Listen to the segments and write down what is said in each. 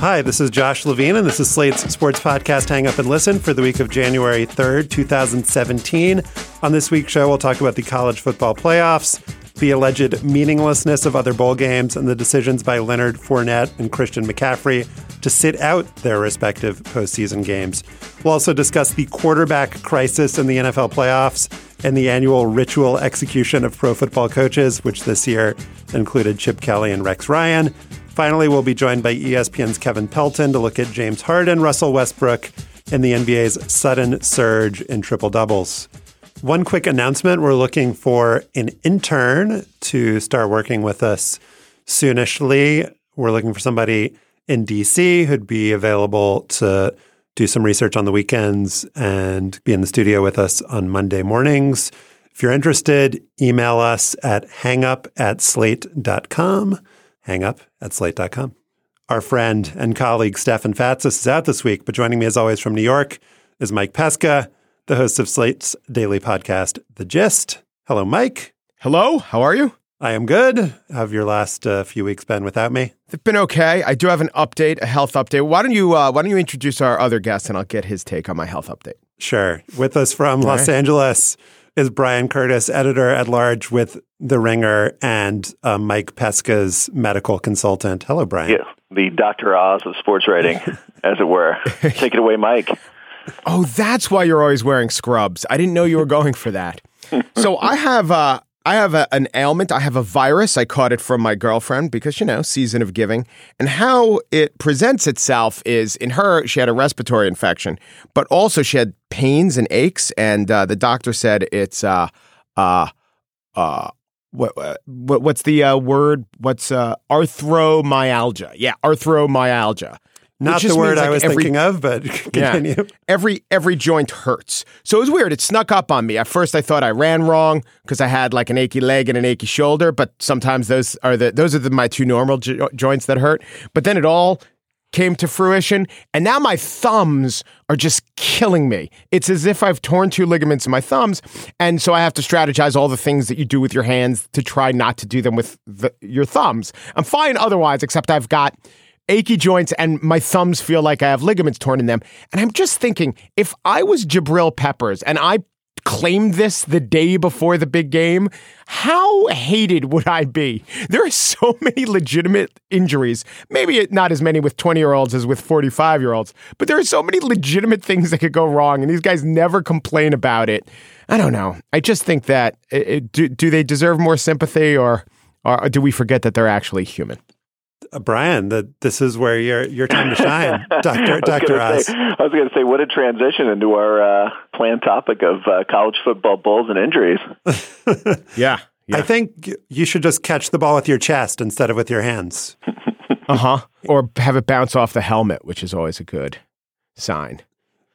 Hi, this is Josh Levin, and this is Slate's sports podcast, Hang Up and Listen, for the week of January 3rd, 2017. On this week's show, we'll talk about the college football playoffs, the alleged meaninglessness of other bowl games, and the decisions by Leonard Fournette and Christian McCaffrey to sit out their respective postseason games. We'll also discuss the quarterback crisis in the NFL playoffs and the annual ritual execution of pro football coaches, which this year included Chip Kelly and Rex Ryan. Finally, we'll be joined by ESPN's Kevin Pelton to look at James Harden, Russell Westbrook, and the NBA's sudden surge in triple doubles. One quick announcement we're looking for an intern to start working with us soonishly. We're looking for somebody in DC who'd be available to do some research on the weekends and be in the studio with us on Monday mornings. If you're interested, email us at hangup at slate.com hangup at slate.com. Our friend and colleague Stefan Fatsis is out this week, but joining me as always from New York is Mike Pesca, the host of Slate's daily podcast, The Gist. Hello, Mike. Hello, how are you? I am good. How have your last uh, few weeks been without me? They've been okay. I do have an update, a health update. Why don't you uh, Why don't you introduce our other guest, and I'll get his take on my health update. Sure. With us from All Los right. Angeles is Bryan Curtis, editor at large with The Ringer, and uh, Mike Pesca's medical consultant. Hello, Brian. Yeah, the Dr. Oz of sports writing, as it were. Take it away, Mike. Oh, that's why you're always wearing scrubs. I didn't know you were going for that. so I have uh, I have a, an ailment. I have a virus. I caught it from my girlfriend because you know season of giving. And how it presents itself is in her she had a respiratory infection, but also she had pains and aches. And uh, the doctor said it's uh uh uh. What, what what's the uh, word? What's uh, arthromyalgia? Yeah, arthromyalgia. Not the word means, I like, was every- thinking of, but continue. every every joint hurts. So it was weird. It snuck up on me. At first, I thought I ran wrong because I had like an achy leg and an achy shoulder. But sometimes those are the those are the, my two normal jo- joints that hurt. But then it all came to fruition, and now my thumbs are just killing me. It's as if I've torn two ligaments in my thumbs, and so I have to strategize all the things that you do with your hands to try not to do them with the, your thumbs. I'm fine otherwise, except I've got achy joints and my thumbs feel like I have ligaments torn in them. And I'm just thinking, if I was Jabril Peppers and I claimed this the day before the big game, how hated would I be? There are so many legitimate injuries. Maybe not as many with 20 year olds as with 45 year olds, but there are so many legitimate things that could go wrong, and these guys never complain about it. I don't know. I just think that it, it- do, do they deserve more sympathy or, or do we forget that they're actually human? Brian, the, this is where your your time to shine, Doctor I Doctor Oz. say- I was going to say, what a transition into our uh, planned topic of uh, college football bulls and injuries. Yeah. I think you should just catch the ball with your chest instead of with your hands. Uh huh. Or have it bounce off the helmet, which is always a good sign.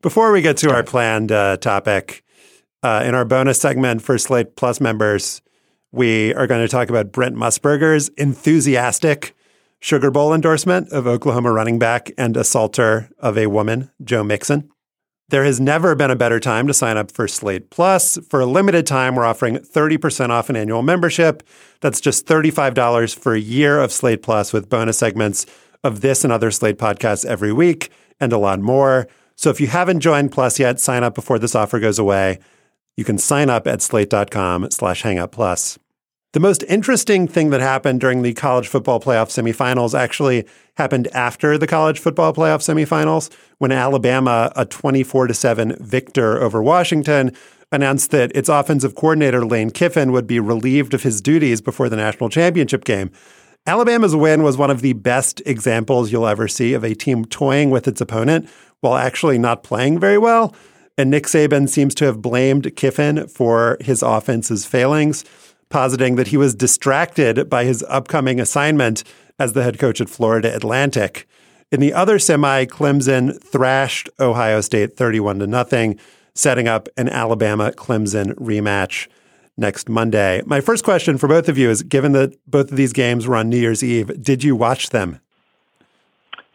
Before we get to our planned uh, topic, uh, in our bonus segment for Slate Plus members, we are going to talk about Brent Musburger's enthusiastic Sugar Bowl endorsement of Oklahoma running back and assaulter of a woman, Joe Mixon. There has never been a better time to sign up for Slate Plus. For a limited time, we're offering 30% off an annual membership. That's just $35 for a year of Slate Plus with bonus segments of this and other Slate podcasts every week and a lot more. So if you haven't joined Plus yet, sign up before this offer goes away. You can sign up at slate.com slash hangup plus. The most interesting thing that happened during the college football playoff semifinals actually happened after the college football playoff semifinals when Alabama, a 24 to 7 victor over Washington, announced that its offensive coordinator Lane Kiffin would be relieved of his duties before the national championship game. Alabama's win was one of the best examples you'll ever see of a team toying with its opponent while actually not playing very well. And Nick Saban seems to have blamed Kiffin for his offense's failings positing that he was distracted by his upcoming assignment as the head coach at Florida Atlantic. In the other semi, Clemson thrashed Ohio State 31 to nothing, setting up an Alabama Clemson rematch next Monday. My first question for both of you is given that both of these games were on New Year's Eve, did you watch them?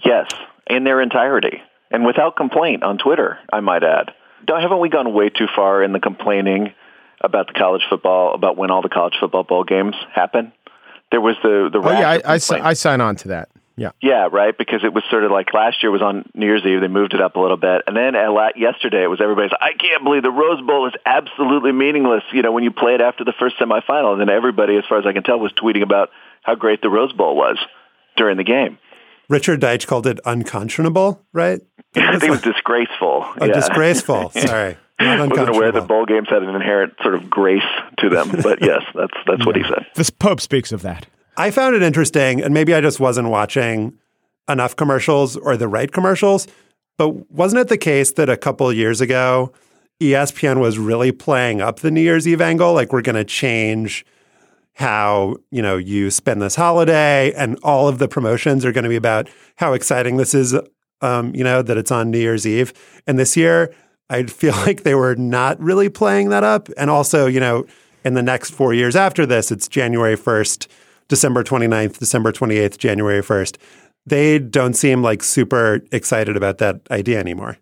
Yes, in their entirety and without complaint on Twitter, I might add. Haven't we gone way too far in the complaining about the college football, about when all the college football bowl games happen. There was the the. Oh yeah, I, I, I sign on to that. Yeah. Yeah, right. Because it was sort of like last year was on New Year's Eve. They moved it up a little bit, and then at, yesterday it was everybody's. I can't believe the Rose Bowl is absolutely meaningless. You know, when you play it after the first semifinal, and then everybody, as far as I can tell, was tweeting about how great the Rose Bowl was during the game. Richard Deitsch called it unconscionable, right? I think it was disgraceful. Oh, yeah. disgraceful. Sorry. I wasn't aware that bowl games had an inherent sort of grace to them, but yes, that's that's yeah. what he said. This Pope speaks of that. I found it interesting, and maybe I just wasn't watching enough commercials or the right commercials. But wasn't it the case that a couple years ago, ESPN was really playing up the New Year's Eve angle? Like we're going to change how you know you spend this holiday, and all of the promotions are going to be about how exciting this is. Um, you know that it's on New Year's Eve, and this year I feel like they were not really playing that up. And also, you know, in the next four years after this, it's January 1st, December 29th, December 28th, January 1st. They don't seem like super excited about that idea anymore.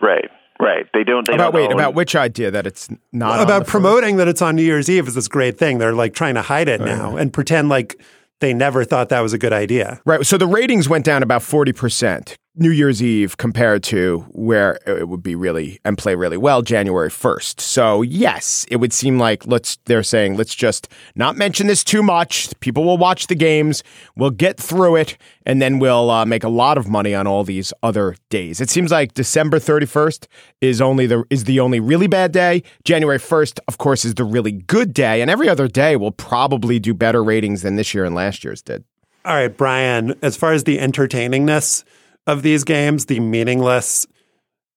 Right. Right. They don't. They about don't wait. About which idea that it's not about promoting first? that it's on New Year's Eve is this great thing. They're like trying to hide it now and pretend like they never thought that was a good idea. Right. So the ratings went down about forty percent New Year's Eve compared to where it would be really and play really well January 1st. So, yes, it would seem like let's they're saying let's just not mention this too much. People will watch the games, we'll get through it and then we'll uh, make a lot of money on all these other days. It seems like December 31st is only the is the only really bad day. January 1st, of course, is the really good day, and every other day will probably do better ratings than this year and last year's did. All right, Brian, as far as the entertainingness of these games, the meaningless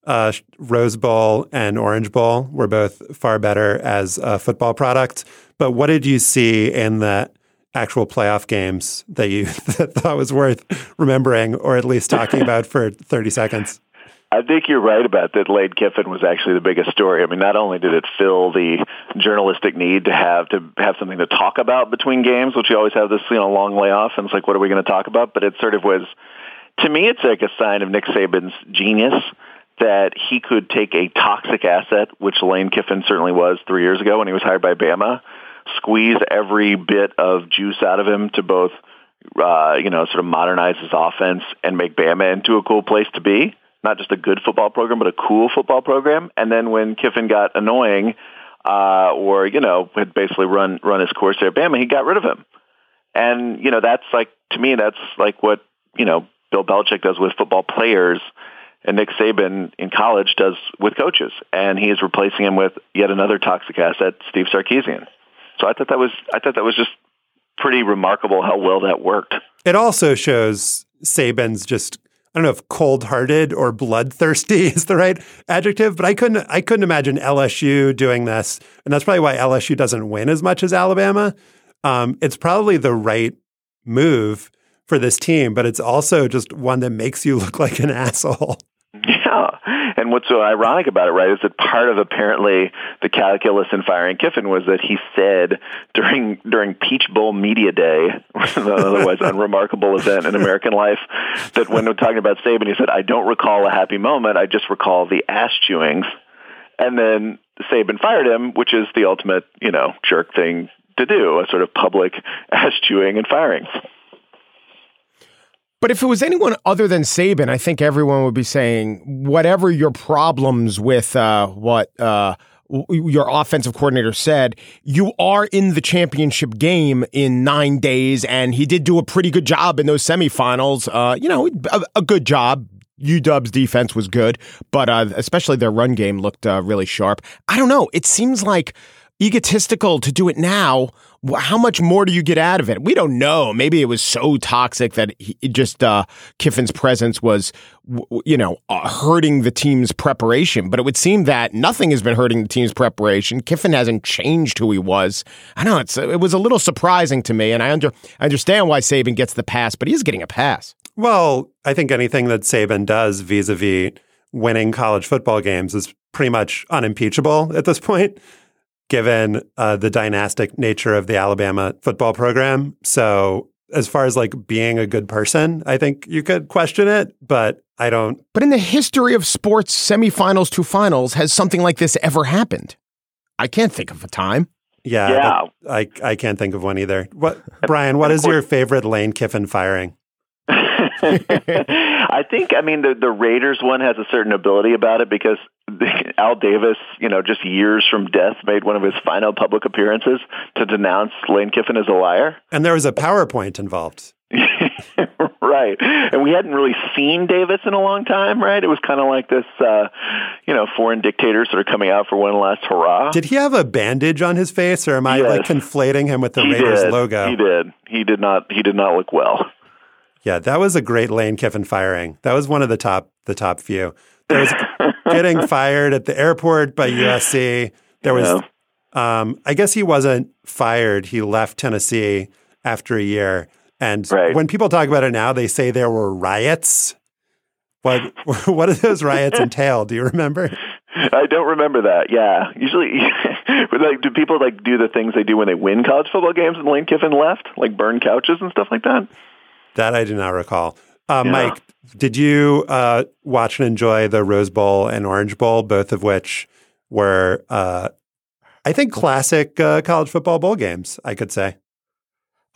uh, Rose Bowl and Orange Bowl were both far better as a football product. But what did you see in the actual playoff games that you thought was worth remembering or at least talking about for 30 seconds? I think you're right about that. Lane Kiffin was actually the biggest story. I mean, not only did it fill the journalistic need to have to have something to talk about between games, which you always have this you know long layoff, and it's like, what are we going to talk about? But it sort of was to me, it's like a sign of Nick Saban's genius that he could take a toxic asset, which Lane Kiffin certainly was three years ago when he was hired by Bama, squeeze every bit of juice out of him to both, uh, you know, sort of modernize his offense and make Bama into a cool place to be. Not just a good football program, but a cool football program. And then when Kiffin got annoying, uh, or you know, had basically run run his course there at Bama, he got rid of him. And you know, that's like to me, that's like what you know Bill Belichick does with football players and Nick Saban in college does with coaches. And he is replacing him with yet another toxic asset, Steve Sarkisian. So I thought that was I thought that was just pretty remarkable how well that worked. It also shows Saban's just I don't know if cold-hearted or bloodthirsty is the right adjective, but I couldn't I couldn't imagine LSU doing this, and that's probably why LSU doesn't win as much as Alabama. Um, it's probably the right move for this team, but it's also just one that makes you look like an asshole. Yeah, and what's so ironic about it, right, is that part of apparently the calculus in firing Kiffin was that he said during during Peach Bowl Media Day, an otherwise unremarkable event in American life, that when we're talking about Saban, he said, "I don't recall a happy moment. I just recall the ass chewings." And then Saban fired him, which is the ultimate, you know, jerk thing to do, a sort of public ass chewing and firing. But if it was anyone other than Saban, I think everyone would be saying, whatever your problems with uh, what uh, your offensive coordinator said, you are in the championship game in nine days, and he did do a pretty good job in those semifinals. Uh, you know, a, a, good job. UW's defense was good, but uh, especially their run game looked uh, really sharp. I don't know. It seems like egotistical to do it now how much more do you get out of it? We don't know. Maybe it was so toxic that he, just uh, Kiffin's presence was, you know, uh, hurting the team's preparation. But it would seem that nothing has been hurting the team's preparation. Kiffin hasn't changed who he was. I know it's it was a little surprising to me, and I under I understand why Saban gets the pass, but he's getting a pass. Well, I think anything that Saban does vis-a-vis winning college football games is pretty much unimpeachable at this point given uh, the dynastic nature of the Alabama football program. So, as far as like being a good person, I think you could question it, but I don't. But in the history of sports, semifinals to finals, has something like this ever happened? I can't think of a time. Yeah, yeah. I I can't think of one either. What Brian? What is your favorite Lane Kiffin firing? I think, I mean, the, the Raiders one has a certain ability about it because Al Davis, you know, just years from death, made one of his final public appearances to denounce Lane Kiffin as a liar. And there was a PowerPoint involved. right. And we hadn't really seen Davis in a long time, right? It was kind of like this, uh, you know, foreign dictators that are coming out for one last hurrah. Did he have a bandage on his face, or am I yes. like conflating him with the he Raiders did. logo? He did. He did not. He did not look well. Yeah, that was a great Lane Kiffin firing. That was one of the top the top few. There was getting fired at the airport by USC. There was um, I guess he wasn't fired. He left Tennessee after a year. And right. when people talk about it now, they say there were riots. What what do those riots entail? Do you remember? I don't remember that. Yeah, usually, like, do people like do the things they do when they win college football games? And Lane Kiffin left, like burn couches and stuff like that. That I do not recall. Uh, yeah. Mike, did you uh, watch and enjoy the Rose Bowl and Orange Bowl, both of which were, uh, I think, classic uh, college football bowl games? I could say.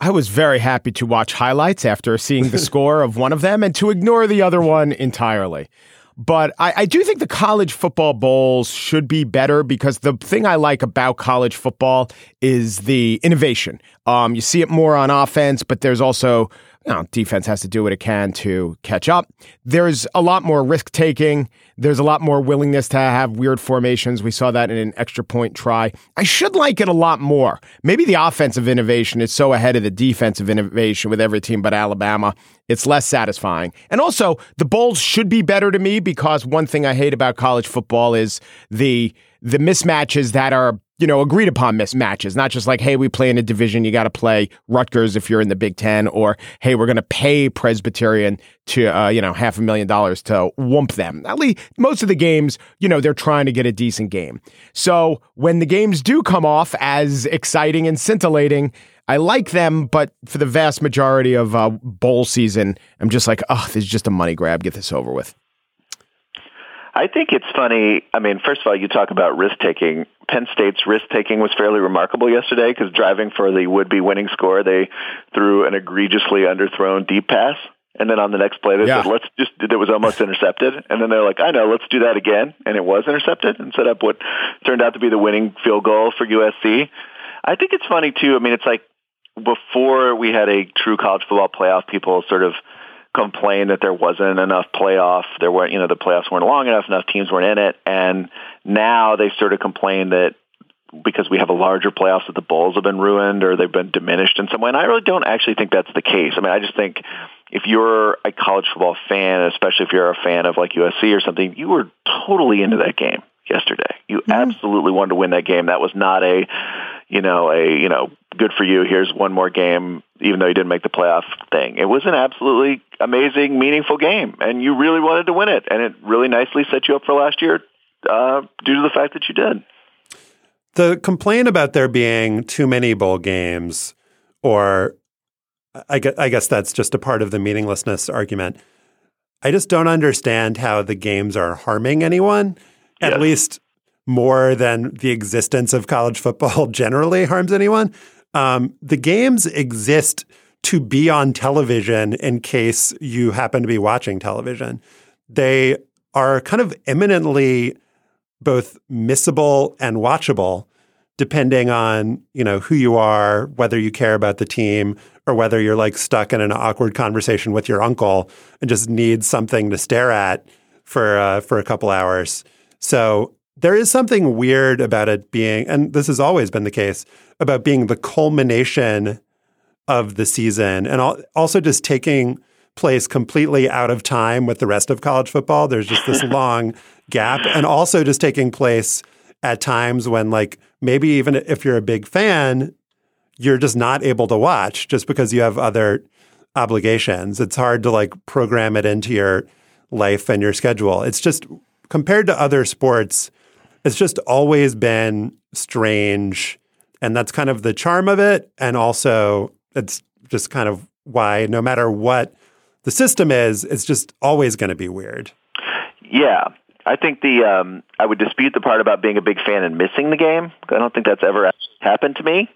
I was very happy to watch highlights after seeing the score of one of them and to ignore the other one entirely. But I, I, do think the college football bowls should be better because the thing I like about college football is the innovation. Um, you see it more on offense, but there's also know, defense has to do what it can to catch up. There's a lot more risk taking. There's a lot more willingness to have weird formations. We saw that in an extra point try. I should like it a lot more. Maybe the offensive innovation is so ahead of the defensive innovation with every team but Alabama. It's less satisfying. And also, the bowls should be better to me because one thing I hate about college football is the the mismatches that are you know, agreed upon mismatches, not just like, hey, we play in a division, you got to play Rutgers if you're in the Big Ten, or hey, we're going to pay Presbyterian to, uh, you know, half a million dollars to whoop them. At least most of the games, you know, they're trying to get a decent game. So when the games do come off as exciting and scintillating, I like them, but for the vast majority of uh, bowl season, I'm just like, oh, this is just a money grab. Get this over with. I think it's funny. I mean, first of all, you talk about risk taking. Penn State's risk taking was fairly remarkable yesterday because driving for the would be winning score, they threw an egregiously underthrown deep pass. And then on the next play, they yeah. said, let's just, it was almost intercepted. And then they're like, I know, let's do that again. And it was intercepted and set up what turned out to be the winning field goal for USC. I think it's funny too. I mean, it's like before we had a true college football playoff, people sort of complained that there wasn't enough playoff. There weren't, you know, the playoffs weren't long enough. Enough teams weren't in it, and now they sort of complain that because we have a larger playoffs that the bowls have been ruined or they've been diminished in some way. And I really don't actually think that's the case. I mean, I just think if you're a college football fan, especially if you're a fan of like USC or something, you were totally into that game yesterday. You mm-hmm. absolutely wanted to win that game. That was not a, you know, a, you know, good for you. Here's one more game, even though you didn't make the playoff thing. It was an absolutely amazing, meaningful game, and you really wanted to win it, and it really nicely set you up for last year uh, due to the fact that you did. The complaint about there being too many bowl games, or I guess, I guess that's just a part of the meaninglessness argument. I just don't understand how the games are harming anyone, yes. at least more than the existence of college football generally harms anyone. Um, the games exist to be on television in case you happen to be watching television. They are kind of eminently both missable and watchable depending on, you know, who you are, whether you care about the team or whether you're like stuck in an awkward conversation with your uncle and just need something to stare at for uh, for a couple hours. So there is something weird about it being, and this has always been the case, about being the culmination of the season and also just taking place completely out of time with the rest of college football. There's just this long gap, and also just taking place at times when, like, maybe even if you're a big fan, you're just not able to watch just because you have other obligations. It's hard to like program it into your life and your schedule. It's just compared to other sports, it's just always been strange. And that's kind of the charm of it. And also, it's just kind of why, no matter what the system is, it's just always going to be weird. Yeah. I think the um, I would dispute the part about being a big fan and missing the game. I don't think that's ever happened to me.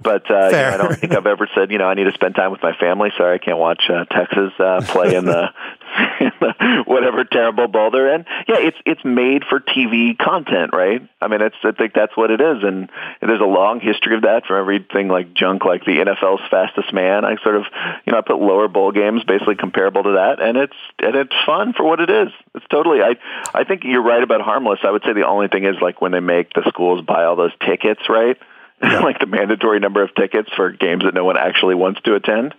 But uh, you know, I don't think I've ever said, you know, I need to spend time with my family. Sorry, I can't watch uh, Texas uh, play in the, in the whatever terrible bowl they're in. Yeah, it's it's made for TV content, right? I mean, it's I think that's what it is, and there's a long history of that from everything like junk, like the NFL's Fastest Man. I sort of, you know, I put lower bowl games basically comparable to that, and it's and it's fun for what it is. It's totally. I I think you're right about harmless. I would say the only thing is like when they make the schools buy all those tickets, right? yeah. like the mandatory number of tickets for games that no one actually wants to attend.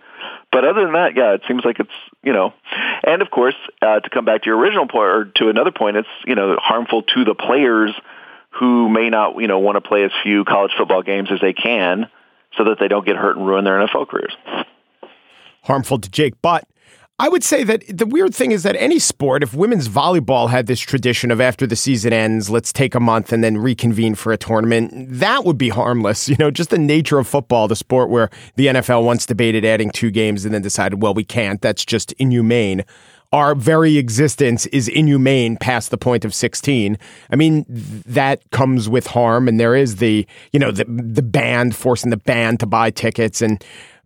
But other than that, yeah, it seems like it's you know, and of course, uh, to come back to your original point or to another point, it's you know harmful to the players who may not you know want to play as few college football games as they can, so that they don't get hurt and ruin their NFL careers. Harmful to Jake Butt I would say that the weird thing is that any sport, if women's volleyball had this tradition of after the season ends, let's take a month and then reconvene for a tournament, that would be harmless. You know, just the nature of football, the sport where the NFL once debated adding two games and then decided, well, we can't. That's just inhumane. Our very existence is inhumane past the point of 16. I mean, that comes with harm. And there is the, you know, the, the band forcing the band to buy tickets and,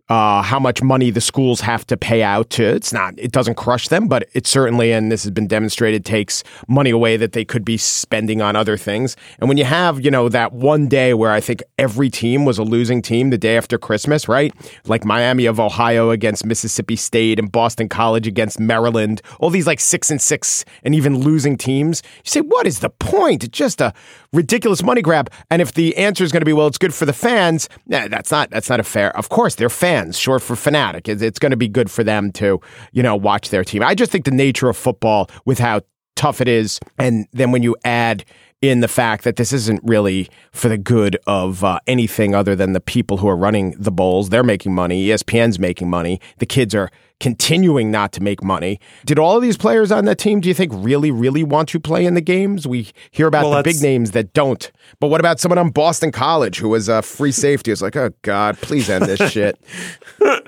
uh, how much money the schools have to pay out to. It's not, it doesn't crush them, but it certainly, and this has been demonstrated, takes money away that they could be spending on other things. And when you have, you know, that one day where I think every team was a losing team the day after Christmas, right? Like Miami of Ohio against Mississippi State and Boston College against Maryland, all these like six and six and even losing teams. You say, what is the point? It's just a ridiculous money grab. And if the answer is going to be, well, it's good for the fans, nah, that's not, that's not a fair. Of course, they're fans fans, short for fanatic. It's, it's going to be good for them to, you know, watch their team. I just think the nature of football with how tough it is, and then when you add in the fact that this isn't really for the good of uh, anything other than the people who are running the bowls. They're making money. ESPN's making money. The kids are continuing not to make money. Did all of these players on that team, do you think, really, really want to play in the games? We hear about well, the big names that don't. But what about someone on Boston College who was a free safety? It's like, oh, God, please end this shit. uh,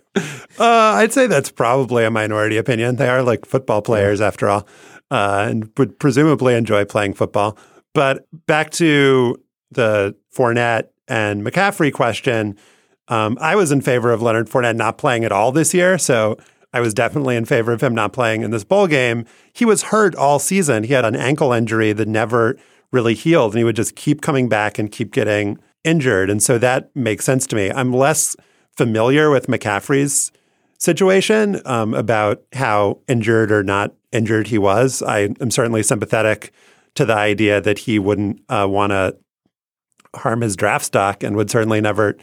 I'd say that's probably a minority opinion. They are like football players, after all, uh, and would presumably enjoy playing football. But back to the Fournette and McCaffrey question, um, I was in favor of Leonard Fournette not playing at all this year. So I was definitely in favor of him not playing in this bowl game. He was hurt all season. He had an ankle injury that never really healed, and he would just keep coming back and keep getting injured. And so that makes sense to me. I'm less familiar with McCaffrey's situation um, about how injured or not injured he was. I am certainly sympathetic to the idea that he wouldn't uh, want to harm his draft stock and would certainly never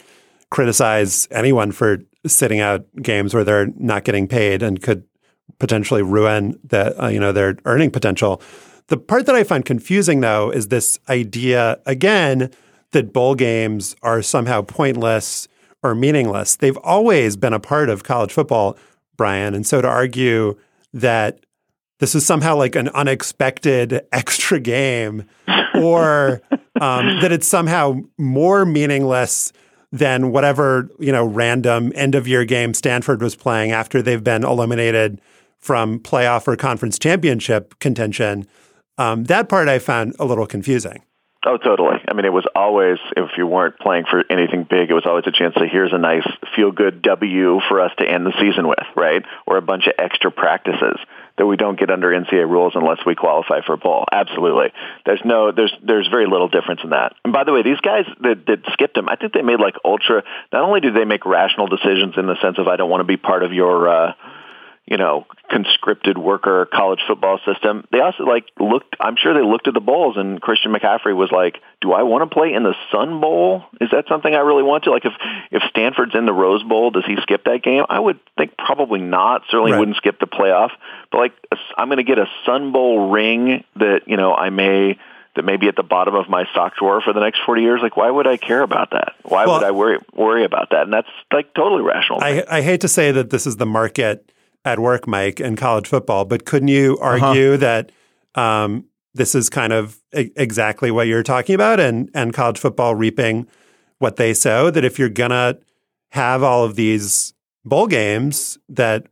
criticize anyone for sitting out games where they're not getting paid and could potentially ruin the uh, you know their earning potential. The part that I find confusing though is this idea again that bowl games are somehow pointless or meaningless. They've always been a part of college football, Brian. And so to argue that this is somehow like an unexpected extra game or um, that it's somehow more meaningless than whatever, you know, random end of year game Stanford was playing after they've been eliminated from playoff or conference championship contention. Um, that part I found a little confusing. Oh, totally. I mean, it was always, if you weren't playing for anything big, it was always a chance to here's a nice feel good W for us to end the season with, right? Or a bunch of extra practices that we don't get under NCAA rules unless we qualify for a bowl. Absolutely. There's no, there's, there's very little difference in that. And by the way, these guys that, that skipped them, I think they made like ultra, not only do they make rational decisions in the sense of I don't want to be part of your, uh, you know, conscripted worker college football system. They also like looked. I'm sure they looked at the bowls, and Christian McCaffrey was like, "Do I want to play in the Sun Bowl? Is that something I really want to? Like, if if Stanford's in the Rose Bowl, does he skip that game? I would think probably not. Certainly right. wouldn't skip the playoff. But like, I'm going to get a Sun Bowl ring that you know I may." that may be at the bottom of my sock drawer for the next 40 years. Like, why would I care about that? Why well, would I worry worry about that? And that's like totally rational. I, I hate to say that this is the market at work, Mike, in college football. But couldn't you uh-huh. argue uh-huh. that um, this is kind of e- exactly what you're talking about, and and college football reaping what they sow? That if you're gonna have all of these bowl games that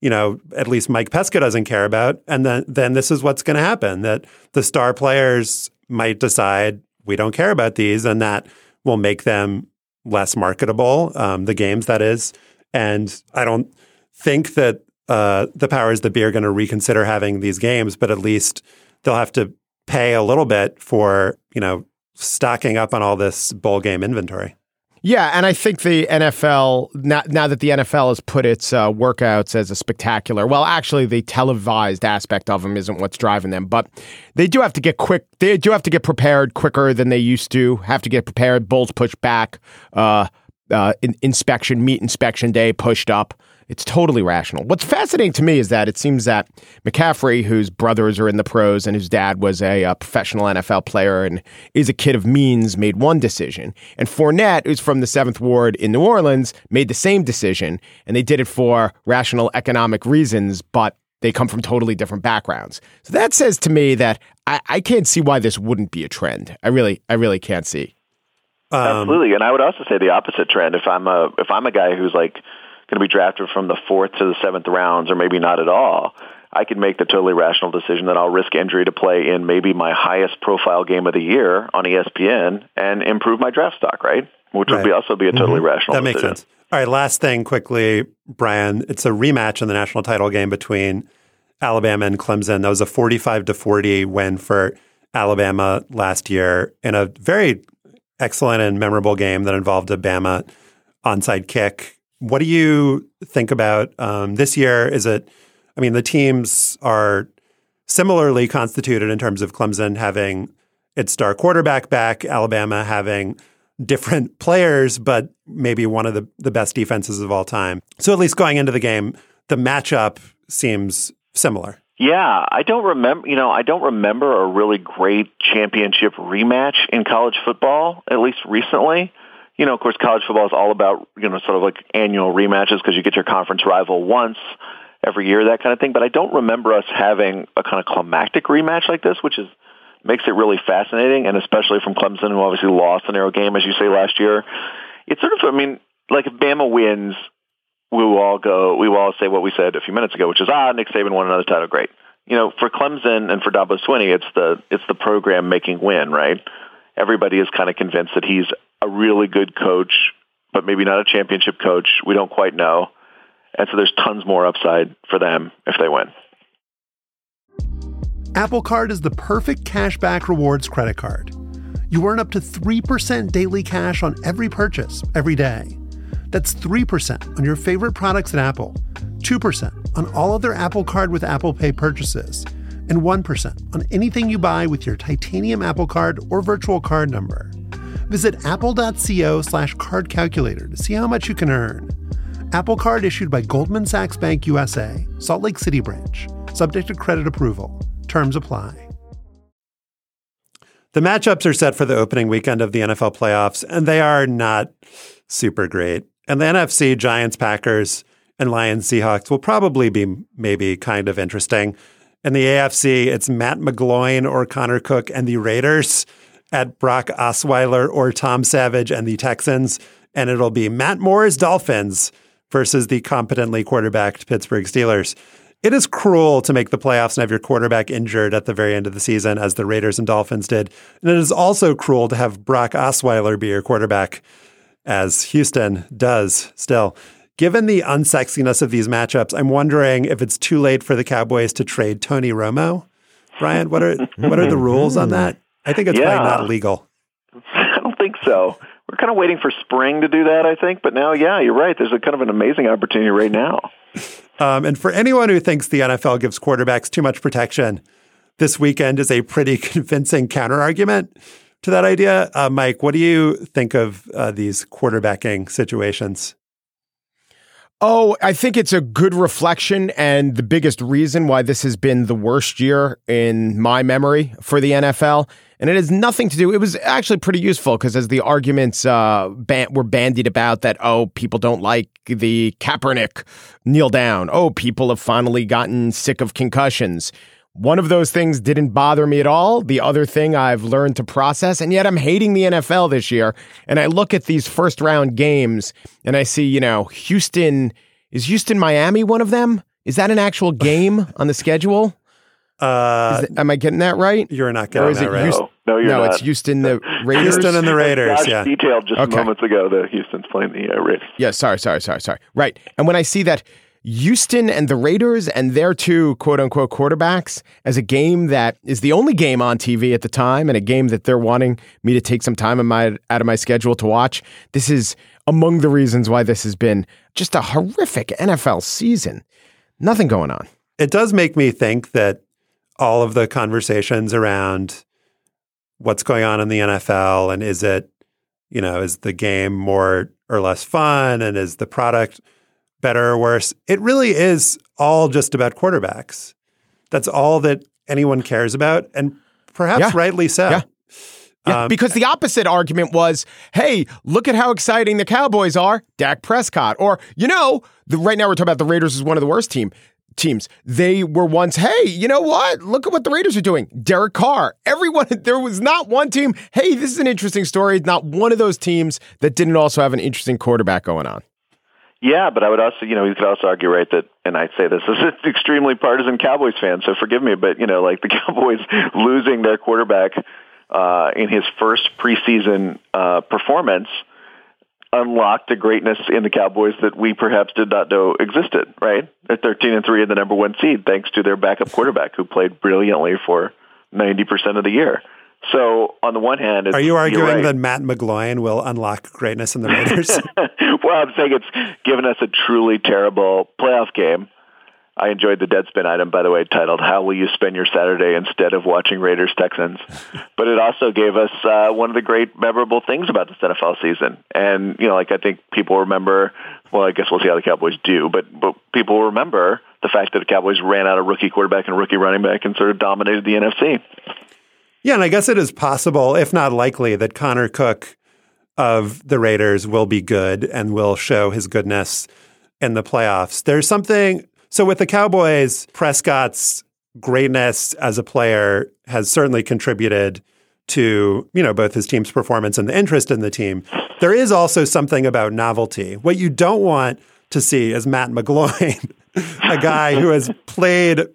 you know at least Mike Pesca doesn't care about, and then then this is what's going to happen: that the star players might decide we don't care about these, and that will make them less marketable. Um, the games that is, and I don't think that uh, the powers that be are going to reconsider having these games, but at least they'll have to pay a little bit for you know stocking up on all this bowl game inventory. Yeah, and I think the NFL now, now that the NFL has put its uh, workouts as a spectacular. Well, actually, the televised aspect of them isn't what's driving them, but they do have to get quick. They do have to get prepared quicker than they used to. Have to get prepared. Bulls pushed back. Uh, uh, in, inspection, meet inspection day pushed up. It's totally rational. What's fascinating to me is that it seems that McCaffrey, whose brothers are in the pros and whose dad was a, a, professional NFL player and is a kid of means, made one decision. And Fournette, who's from the Seventh Ward in New Orleans, made the same decision. And they did it for rational economic reasons, but they come from totally different backgrounds. So that says to me that I, I can't see why this wouldn't be a trend. I really, I really can't see. Um, Absolutely, and I would also say the opposite trend. If I'm a if I'm a guy who's like going to be drafted from the fourth to the seventh rounds, or maybe not at all, I could make the totally rational decision that I'll risk injury to play in maybe my highest profile game of the year on ESPN and improve my draft stock, right? Which right. would be also be a totally mm-hmm. rational. That makes decision. sense. All right, last thing quickly, Brian. It's a rematch in the national title game between Alabama and Clemson. That was a forty-five to forty win for Alabama last year in a very excellent and memorable game that involved a Bama onside kick what do you think about um, this year? Is it, I mean, the teams are similarly constituted in terms of Clemson having its star quarterback back, Alabama having different players, but maybe one of the, the best defenses of all time. So at least going into the game, the matchup seems similar. Yeah, I don't remember, you know, I don't remember a really great championship rematch in college football, at least recently you know, of course, college football is all about, you know, sort of like annual rematches because you get your conference rival once every year, that kind of thing. But I don't remember us having a kind of climactic rematch like this, which is makes it really fascinating, and especially from Clemson, who obviously lost the narrow game, as you say, last year. It's sort of, I mean, like if Bama wins, we will all go, we will all say what we said a few minutes ago, which is, ah, Nick Saban won another title, great. You know, for Clemson and for Dabo Swinney, it's the it's the program making win, right? Everybody is kind of convinced that he's a really good coach, but maybe not a championship coach. We don't quite know. And so there's tons more upside for them if they win. Apple Card is the perfect cashback rewards credit card. You earn up to 3% daily cash on every purchase every day. That's 3% on your favorite products at Apple, 2% on all other Apple Card with Apple Pay purchases, and 1% on anything you buy with your titanium Apple Card or virtual card number. Visit apple.co slash card calculator to see how much you can earn. Apple Card issued by Goldman Sachs Bank USA, Salt Lake City branch, subject to credit approval. Terms apply. The matchups are set for the opening weekend of the NFL playoffs, and they are not super great. And the NFC, Giants, Packers, and Lions, Seahawks will probably be maybe kind of interesting. In the AFC, it's Matt McGloin or Connor Cook and the Raiders at Brock Osweiler or Tom Savage and the Texans. And it'll be Matt Moore's Dolphins versus the competently quarterbacked Pittsburgh Steelers. It is cruel to make the playoffs and have your quarterback injured at the very end of the season, as the Raiders and Dolphins did. And it is also cruel to have Brock Osweiler be your quarterback, as Houston does still. Given the unsexiness of these matchups, I'm wondering if it's too late for the Cowboys to trade Tony Romo. Brian, what are what are the rules on that? I think it's Yeah. probably not legal. I don't think so. We're kind of waiting for spring to do that, I think. But now, yeah, you're right. There's a kind of an amazing opportunity right now. Um, and for anyone who thinks the NFL gives quarterbacks too much protection, this weekend is a pretty convincing counterargument to that idea. Uh, Mike, what do you think of uh, these quarterbacking situations? Oh, I think it's a good reflection and the biggest reason why this has been the worst year in my memory for the NFL. And it has nothing to do, it was actually pretty useful because as the arguments uh, ban- were bandied about that, oh, people don't like the Kaepernick kneel down. Oh, people have finally gotten sick of concussions. One of those things didn't bother me at all. The other thing I've learned to process, and yet I'm hating the NFL this year. And I look at these first round games and I see, you know, Houston is Houston Miami one of them? Is that an actual game on the schedule? Uh, Is that- am I getting that right? you're not Or getting is that it right. Houston? No, no, you're no, not. it's Houston the Raiders. Houston and the Raiders, Josh yeah. detailed just Okay. moments ago that Houston's playing the uh, Raiders. Yeah, sorry, sorry, sorry, sorry. Right. And when I see that Houston and the Raiders and their two quote unquote quarterbacks as a game that is the only game on TV at the time and a game that they're wanting me to take some time my, out of my schedule to watch, this is among the reasons why this has been just a horrific NFL season. Nothing going on. It does make me think that all of the conversations around what's going on in the NFL and is it, you know, is the game more or less fun and is the product better or worse? It really is all just about quarterbacks. That's all that anyone cares about. And perhaps Yeah. rightly so. Yeah. Yeah, Um, because the opposite argument was, hey, look at how exciting the Cowboys are, Dak Prescott. Or, you know, the, right now we're talking about the Raiders is one of the worst team teams. They were once, hey, you know what? Look at what the Raiders are doing. Derek Carr. Everyone, there was not one team, hey, this is an interesting story. Not one of those teams that didn't also have an interesting quarterback going on. Yeah, but I would also, you know, you could also argue, right, that, and I say this as an extremely partisan Cowboys fan, so forgive me, but, you know, like the Cowboys losing their quarterback uh, in his first preseason uh, performance unlocked a greatness in the Cowboys that we perhaps did not know existed, right? They're 13 and 3 in the number one seed thanks to their backup quarterback who played brilliantly for 90% of the year. So on the one hand, it's, Are you arguing right. that Matt McGloin will unlock greatness in the Raiders? well, I'm saying it's given us a truly terrible playoff game. I enjoyed the Deadspin item, by the way, titled "How Will You Spend Your Saturday Instead of Watching Raiders Texans." but it also gave us uh, one of the great memorable things about this NFL season. And you know, like I think people remember. Well, I guess we'll see how the Cowboys do, but but people remember the fact that the Cowboys ran out a rookie quarterback and a rookie running back and sort of dominated the NFC. Yeah, and I guess it is possible, if not likely, that Connor Cook of the Raiders will be good and will show his goodness in the playoffs. There's something so with the Cowboys, Prescott's greatness as a player has certainly contributed to, you know, both his team's performance and the interest in the team. There is also something about novelty. What you don't want to see is Matt McGloin, a guy who has played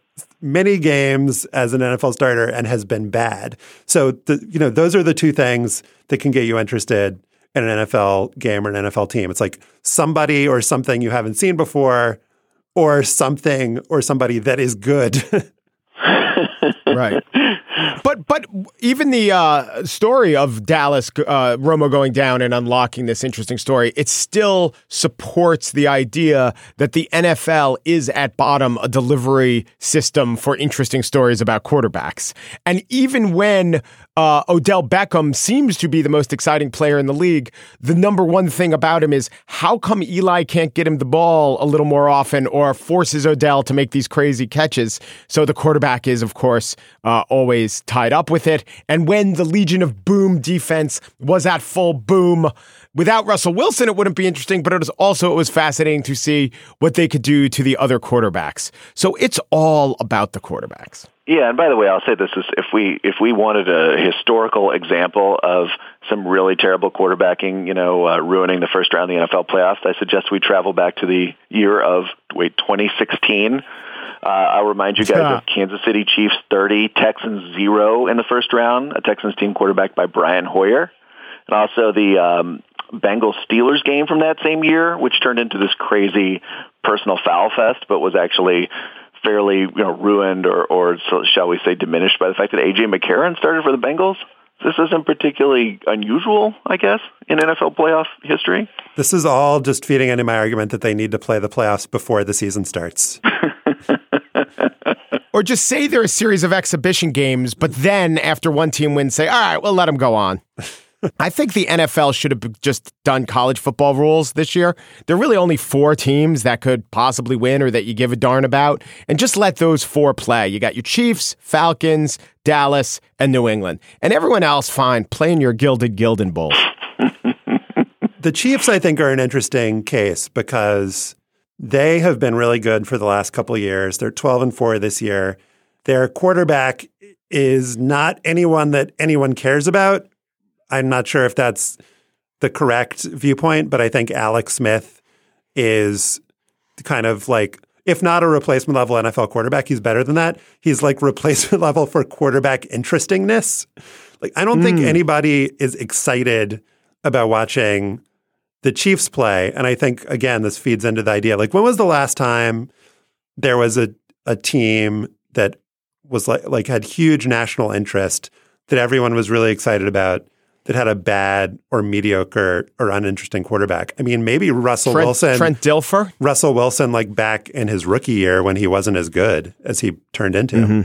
many games as an NFL starter and has been bad. So, the, you know, those are the two things that can get you interested in an NFL game or an NFL team. It's like somebody or something you haven't seen before, or something or somebody that is good. right. But but even the uh, story of Dallas uh, Romo going down and unlocking this interesting story, it still supports the idea that the NFL is at bottom a delivery system for interesting stories about quarterbacks. And even when uh, Odell Beckham seems to be the most exciting player in the league. The number one thing about him is how come Eli can't get him the ball a little more often or forces Odell to make these crazy catches? So the quarterback is, of course, uh, always tied up with it. And when the Legion of Boom defense was at full boom, without Russell Wilson, it wouldn't be interesting, but it was also it was fascinating to see what they could do to the other quarterbacks. So it's all about the quarterbacks. Yeah, and by the way, I'll say this is if we if we wanted a historical example of some really terrible quarterbacking, you know, uh, ruining the first round of the NFL playoffs, I suggest we travel back to the year of wait 2016. Uh, I'll remind you guys yeah. of Kansas City Chiefs 30, Texans 0 in the first round, a Texans team quarterbacked by Brian Hoyer. And also the um, Bengals Steelers game from that same year, which turned into this crazy personal foul fest, but was actually fairly you know ruined or or so, shall we say diminished by the fact that AJ McCarron started for the Bengals. This isn't particularly unusual, I guess, in NFL playoff history. This is all just feeding into my argument that they need to play the playoffs before the season starts. or just say they're a series of exhibition games, but then after one team wins, say, all right, we'll let them go on. I think the NFL should have just done college football rules this year. There are really only four teams that could possibly win or that you give a darn about, and just let those four play. You got your Chiefs, Falcons, Dallas, and New England. And everyone else, fine, play in your gilded Gildan Bowl. the Chiefs, I think, are an interesting case because they have been really good for the last couple years. They're 12 and 4 this year. Their quarterback is not anyone that anyone cares about I'm not sure if that's the correct viewpoint, but I think Alex Smith is kind of like, if not a replacement level NFL quarterback, he's better than that. He's like replacement level for quarterback interestingness. Like, I don't mm. think hmm. anybody is excited about watching the Chiefs play. And I think, again, this feeds into the idea like, when was the last time there was a, a team that was like, like had huge national interest that everyone was really excited about? That had a bad or mediocre or uninteresting quarterback. I mean, maybe Russell Trent, Wilson. Trent Dilfer? Russell Wilson, like back in his rookie year when he wasn't as good as he turned into. Mm-hmm.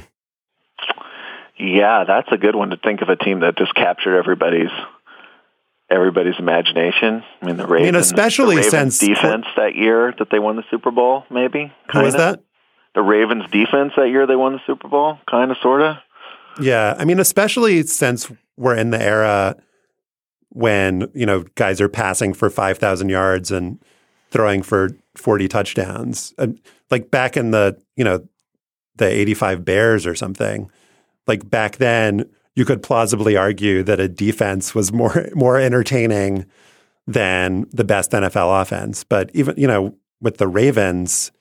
Yeah, that's a good one to think of a team that just captured everybody's everybody's imagination. I mean, the Ravens, I mean, especially the Ravens since defense that year that they won the Super Bowl, maybe. Kinda. Who was that? The Ravens defense that year they won the Super Bowl, kind of, sort of. Yeah, I mean, especially since we're in the era when you know guys are passing for 5000 yards and throwing for 40 touchdowns. Like back in the you know the 85 bears or something like back then you could plausibly argue that a defense was more more entertaining than the best NFL offense. But even you know with the ravens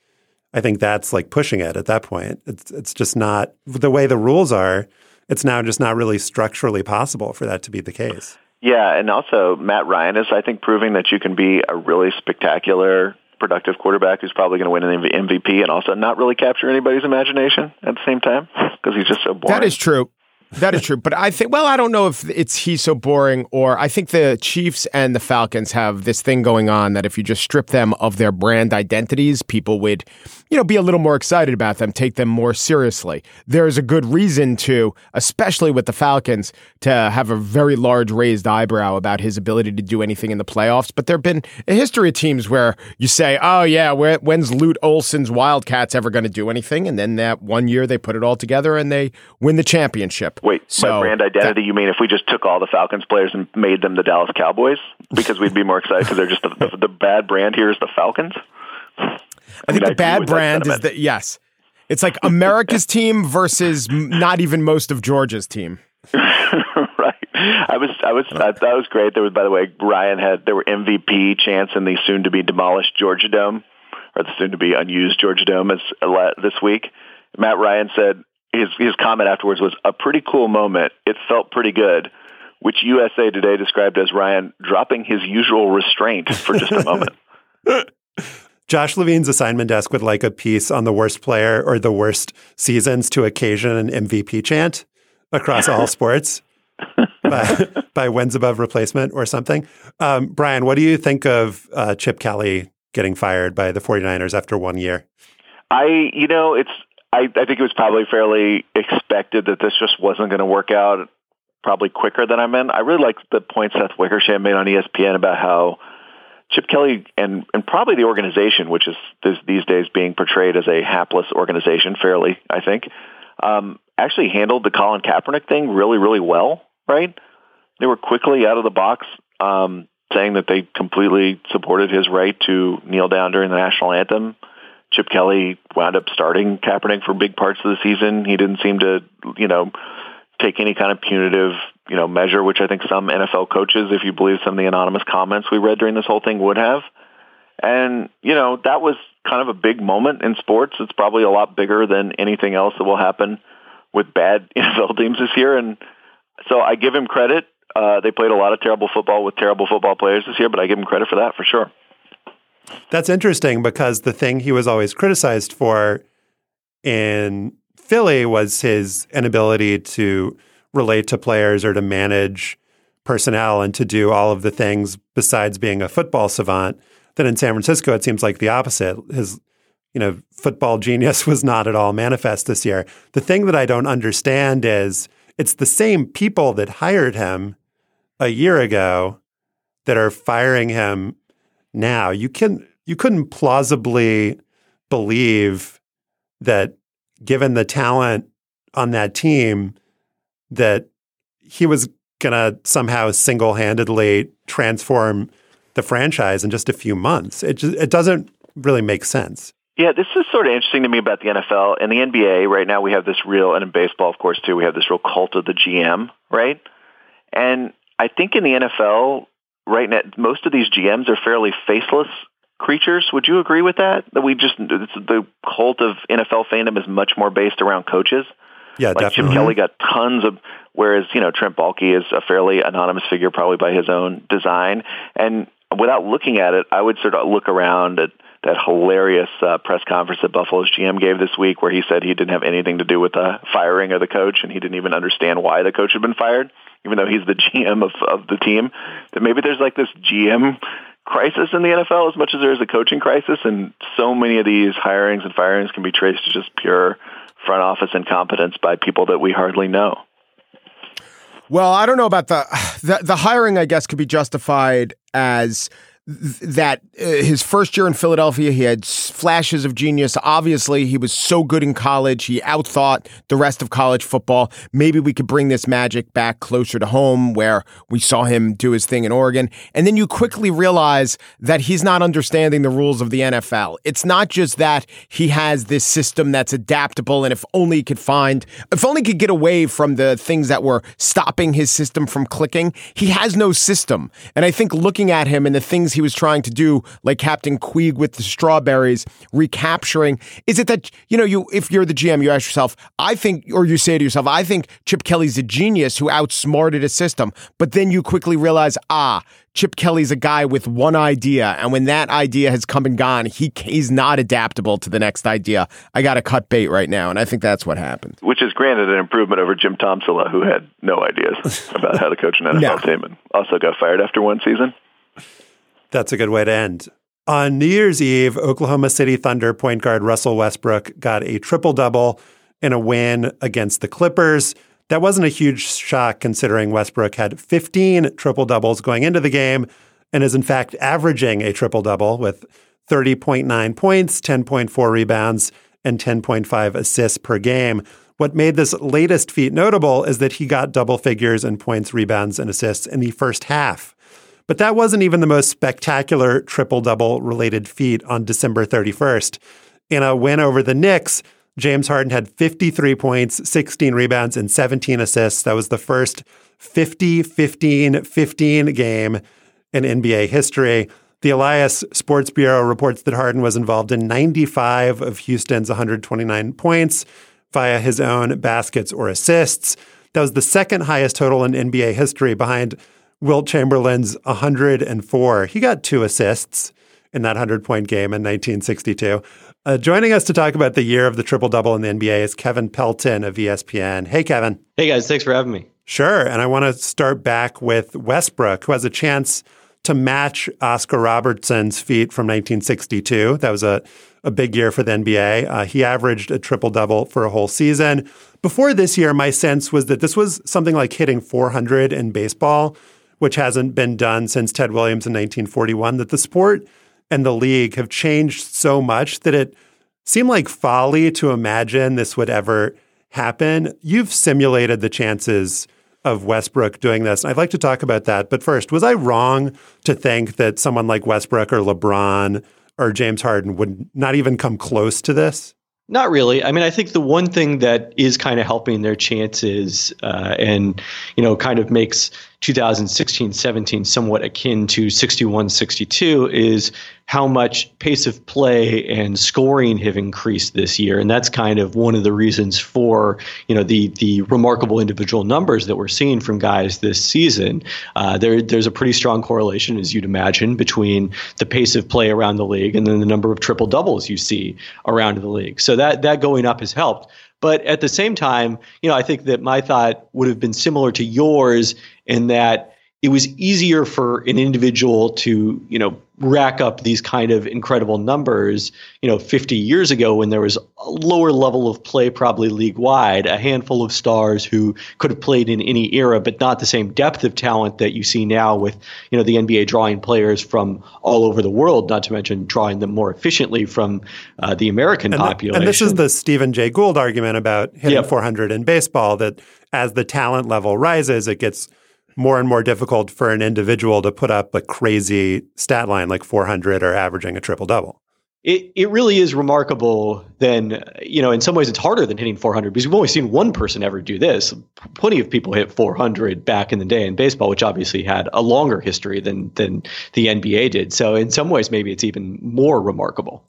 i think that's like pushing it at that point. It's it's just not the way the rules are it's now just not really structurally possible for that to be the case yeah, and also Matt Ryan is, I think, proving that you can be a really spectacular, productive quarterback who's probably going to win an MVP and also not really capture anybody's imagination at the same time because he's just so boring. That is true. That is true. But I think, well, I don't know if it's he's so boring or I think the Chiefs and the Falcons have this thing going on that if you just strip them of their brand identities, people would, you know, be a little more excited about them, take them more seriously. There's a good reason to, especially with the Falcons, to have a very large raised eyebrow about his ability to do anything in the playoffs. But there have been a history of teams where you say, oh, yeah, when's Lute Olson's Wildcats ever going to do anything? And then that one year they put it all together and they win the championship. Wait, so my brand identity? That, you mean if we just took all the Falcons players and made them the Dallas Cowboys because we'd be more excited because they're just the, the, the, bad brand here is the Falcons? I, I think mean, the I bad brand is that yes, it's like America's team versus not even most of Georgia's team. right. I was, I was, I, that was great. There was, by the way, Ryan had there were MVP chants in the soon to be demolished Georgia Dome, or the soon to be unused Georgia Dome as, this week. Matt Ryan said, his his comment afterwards was a pretty cool moment. It felt pretty good, which USA Today described as Ryan dropping his usual restraint for just a moment. Josh Levin's assignment desk would like a piece on the worst player or the worst seasons to occasion an MVP chant across all sports by, by wins above replacement or something. Um, Bryan, what do you think of uh, Chip Kelly getting fired by the 49ers after one year? I, you know, it's I, I think it was probably fairly expected that this just wasn't going to work out. probably quicker than I meant. I really like the point Seth Wickersham made on ESPN about how Chip Kelly and and probably the organization, which is these days being portrayed as a hapless organization, fairly, I think, um, actually handled the Colin Kaepernick thing really, really well. Right? They were quickly out of the box, um, saying that they completely supported his right to kneel down during the national anthem. Chip Kelly wound up starting Kaepernick for big parts of the season. He didn't seem to, you know, take any kind of punitive, you know, measure, which I think some NFL coaches, if you believe some of the anonymous comments we read during this whole thing, would have. And, you know, that was kind of a big moment in sports. It's probably a lot bigger than anything else that will happen with bad NFL teams this year. And so I give him credit. Uh, they played a lot of terrible football with terrible football players this year, but I give him credit for that for sure. That's interesting because the thing he was always criticized for in Philly was his inability to relate to players or to manage personnel and to do all of the things besides being a football savant. Then in San Francisco, it seems like the opposite. His, you know, football genius was not at all manifest this year. The thing that I don't understand is it's the same people that hired him a year ago that are firing him now. You can you couldn't plausibly believe that given the talent on that team that he was going to somehow single-handedly transform the franchise in just a few months. It just, it doesn't really make sense. Yeah, this is sort of interesting to me about the NFL and the NBA. Right now, we have this real, and in baseball, of course, too, we have this real cult of the GM, right? And I think in the NFL, right now, most of these GMs are fairly faceless creatures. Would you agree with that? That we just the cult of NFL fandom is much more based around coaches. Yeah, like definitely. Jim Kelly got tons of, whereas you know Trent Baalke is a fairly anonymous figure, probably by his own design. And without looking at it, I would sort of look around at that hilarious uh, press conference that Buffalo's GM gave this week, where he said he didn't have anything to do with the firing of the coach, and he didn't even understand why the coach had been fired, even though he's the GM of of the team. That maybe there's like this GM crisis in the NFL as much as there is a coaching crisis, and so many of these hirings and firings can be traced to just pure front office incompetence by people that we hardly know. Well, I don't know about the the, the hiring. I guess could be justified as that uh, his first year in Philadelphia, he had flashes of genius. Obviously, he was so good in college. He outthought the rest of college football. Maybe we could bring this magic back closer to home where we saw him do his thing in Oregon. And then you quickly realize that he's not understanding the rules of the NFL. It's not just that he has this system that's adaptable and if only he could find, if only he could get away from the things that were stopping his system from clicking, he has no system. And I think looking at him and the things things he was trying to do, like Captain Queeg with the strawberries, recapturing. Is it that, you know, you if you're the GM, you ask yourself, I think, or you say to yourself, I think Chip Kelly's a genius who outsmarted a system. But then you quickly realize, ah, Chip Kelly's a guy with one idea, and when that idea has come and gone, he he's not adaptable to the next idea. I got to cut bait right now, and I think that's what happened. Which is granted an improvement over Jim Tomsula, who had no ideas about how to coach an NFL no. team and also got fired after one season. That's a good way to end. On New Year's Eve, Oklahoma City Thunder point guard Russell Westbrook got a triple double in a win against the Clippers. That wasn't a huge shock considering Westbrook had 15 triple doubles going into the game and is in fact averaging a triple double with 30.9 points, 10.4 rebounds, and 10.5 assists per game. What made this latest feat notable is that he got double figures in points, rebounds, and assists in the first half. But that wasn't even the most spectacular triple double related feat on December 31st. In a win over the Knicks, James Harden had 53 points, 16 rebounds, and 17 assists. That was the first 50 15 15 game in NBA history. The Elias Sports Bureau reports that Harden was involved in 95 of Houston's 129 points via his own baskets or assists. That was the second highest total in NBA history behind Wilt Chamberlain's 104. He got two assists in that 100 point game in 1962. Uh, joining us to talk about the year of the triple double in the NBA is Kevin Pelton of ESPN. Hey, Kevin. Hey, guys. Thanks for having me. Sure. And I want to start back with Westbrook, who has a chance to match Oscar Robertson's feat from 1962. That was a, a big year for the NBA. Uh, he averaged a triple double for a whole season. Before this year, my sense was that this was something like hitting 400 in baseball, which hasn't been done since Ted Williams in 1941, that the sport and the league have changed so much that it seemed like folly to imagine this would ever happen. You've simulated the chances of Westbrook doing this. I'd like to talk about that. But first, was I wrong to think that someone like Westbrook or LeBron or James Harden would not even come close to this? Not really. I mean, I think the one thing that is kind of helping their chances uh, and, you know, kind of makes 2016 17 somewhat akin to 61 62 is how much pace of play and scoring have increased this year. And that's kind of one of the reasons for, you know, the the remarkable individual numbers that we're seeing from guys this season. Uh, there, there's a pretty strong correlation, as you'd imagine, between the pace of play around the league and then the number of triple doubles you see around the league. So that that going up has helped. But at the same time, you know, I think that my thought would have been similar to yours in that it was easier for an individual to, you know, rack up these kind of incredible numbers, you know, 50 years ago when there was a lower level of play, probably league wide, a handful of stars who could have played in any era, but not the same depth of talent that you see now with, you know, the NBA drawing players from all over the world, not to mention drawing them more efficiently from uh, the American and population. The, and this is the Stephen Jay Gould argument about hitting yep. 400 in baseball that as the talent level rises, it gets – more and more difficult for an individual to put up a crazy stat line like 400 or averaging a triple double. It, it really is remarkable. Then, you know, in some ways it's harder than hitting 400 because we've only seen one person ever do this. Plenty of people hit 400 back in the day in baseball, which obviously had a longer history than, than the NBA did. So, in some ways, maybe it's even more remarkable.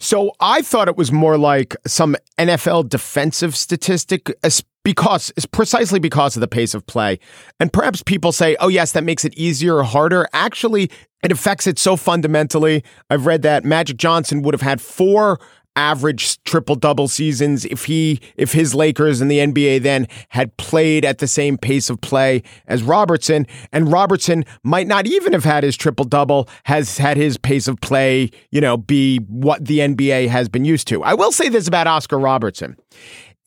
So I thought it was more like some NFL defensive statistic, because it's precisely because of the pace of play. And perhaps people say, oh, yes, that makes it easier or harder. Actually, it affects it so fundamentally. I've read that Magic Johnson would have had four average triple double seasons if he if his Lakers and the NBA then had played at the same pace of play as Robertson and Robertson might not even have had his triple double has had his pace of play you know be what the NBA has been used to. I will say this about Oscar Robertson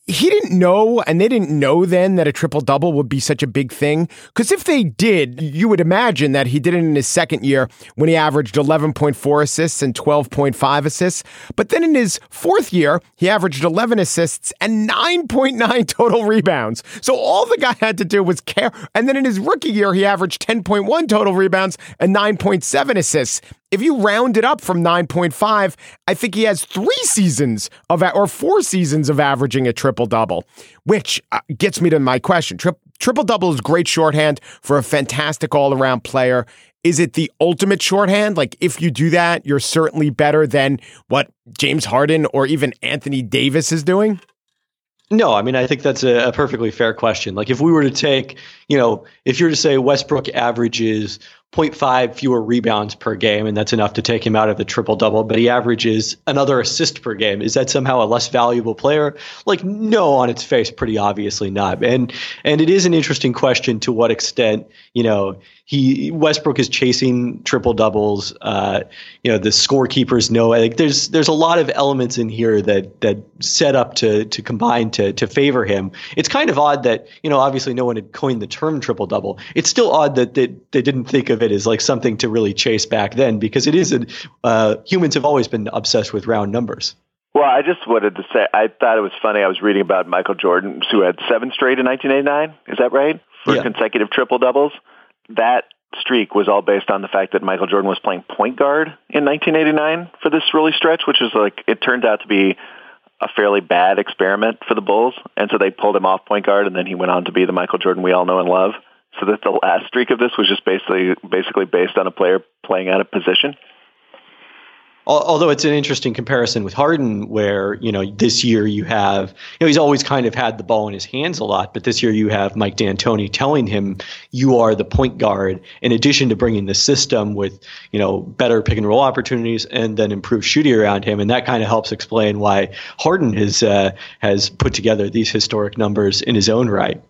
he didn't know, and they didn't know then that a triple double would be such a big thing. Because if they did, you would imagine that he did it in his second year when he averaged 11.4 assists and 12.5 assists. But then in his fourth year, he averaged 11 assists and 9.9 total rebounds. So all the guy had to do was care. And then in his rookie year, he averaged 10.1 total rebounds and 9.7 assists. If you round it up from 9.5, I think he has three seasons of, or four seasons of averaging a triple double, which uh, gets me to my question. Tri- triple double is great shorthand for a fantastic all around player. Is it the ultimate shorthand? Like, if you do that, you're certainly better than what James Harden or even Anthony Davis is doing? No, I mean, I think that's a, a, perfectly fair question. Like, if we were to take, you know, if you were to say Westbrook averages 0.5 fewer rebounds per game, and that's enough to take him out of the triple double, but he averages another assist per game. Is that somehow a less valuable player? Like, no, on its face, pretty obviously not. And and it is an interesting question to what extent, you know, he Westbrook is chasing triple doubles. Uh, you know, the scorekeepers know. Like, there's there's a lot of elements in here that that set up to to combine to to favor him. It's kind of odd that you know, obviously, no one had coined the term triple double. It's still odd that they, they didn't think of it as like something to really chase back then, because it is. Uh, humans have always been obsessed with round numbers. Well, I just wanted to say I thought it was funny. I was reading about Michael Jordan, who had seven straight in 1989. Is that right? For yeah. consecutive triple doubles that streak was all based on the fact that Michael Jordan was playing point guard in 1989 for this really stretch, which is like it turned out to be a fairly bad experiment for the Bulls, and so they pulled him off point guard, and then he went on to be the Michael Jordan we all know and love. So that the last streak of this was just basically basically based on a player playing out of position although it's an interesting comparison with Harden, where you know this year you have you know he's always kind of had the ball in his hands a lot, but this year you have Mike D'Antoni telling him you are the point guard. In addition to bringing the system with you know better pick and roll opportunities and then improved shooting around him, and that kind of helps explain why Harden has uh, has put together these historic numbers in his own right.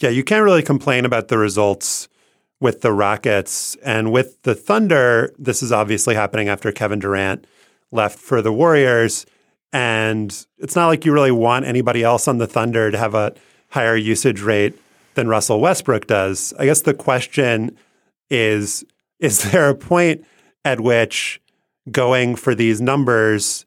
Yeah, you can't really complain about the results with the Rockets. And with the Thunder, this is obviously happening after Kevin Durant left for the Warriors. And it's not like you really want anybody else on the Thunder to have a higher usage rate than Russell Westbrook does. I guess the question is is there a point at which going for these numbers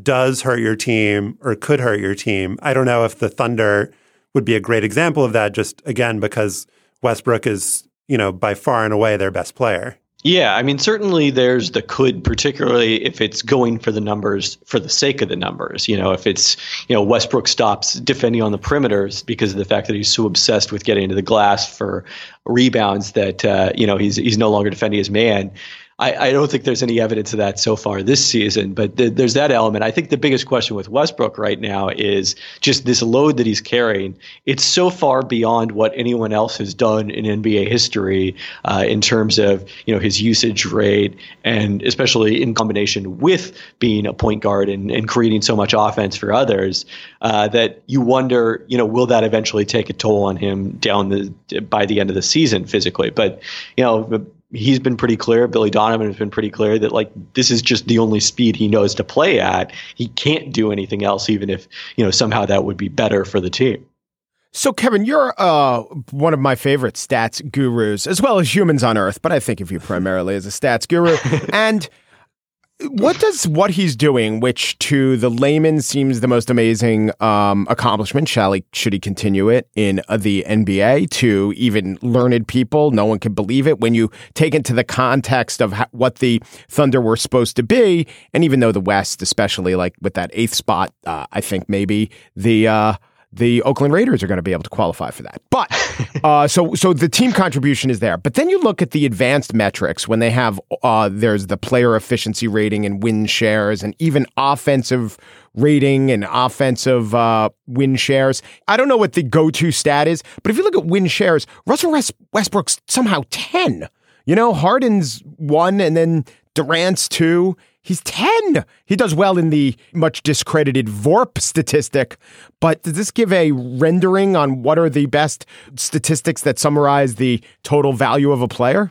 does hurt your team or could hurt your team? I don't know if the Thunder would be a great example of that, just again, because Westbrook is, you know, by far and away their best player. Yeah, I mean, certainly there's the could, particularly if it's going for the numbers for the sake of the numbers. You know, if it's, you know, Westbrook stops defending on the perimeters because of the fact that he's so obsessed with getting into the glass for rebounds that, uh, you know, he's, he's no longer defending his man. I, I, don't think there's any evidence of that so far this season, but th- there's that element. I think the biggest question with Westbrook right now is just this load that he's carrying. It's so far beyond what anyone else has done in NBA history uh, in terms of you know his usage rate, and especially in combination with being a point guard and, and creating so much offense for others, uh, that you wonder, you know, will that eventually take a toll on him down the by the end of the season physically? But you know he's been pretty clear. Billy Donovan has been pretty clear that like this is just the only speed he knows to play at. He can't do anything else, even if you know somehow that would be better for the team. So, Kevin, you're uh, one of my favorite stats gurus, as well as humans on Earth, but I think of you primarily as a stats guru. and what does what he's doing, which to the layman seems the most amazing um, accomplishment, shall he, should he continue it in uh, the NBA, to even learned people, no one can believe it when you take into the context of ha- what the Thunder were supposed to be, and even though the West, especially like with that eighth spot, uh, I think maybe the uh, the Oakland Raiders are going to be able to qualify for that. But uh, so so the team contribution is there. But then you look at the advanced metrics when they have uh, there's the player efficiency rating and win shares and even offensive rating and offensive uh, win shares. I don't know what the go-to stat is, but if you look at win shares, Russell Westbrook's somehow ten. You know, Harden's one, and then Durant's two. He's 10. He does well in the much discredited VORP statistic, but does this give a rendering on what are the best statistics that summarize the total value of a player?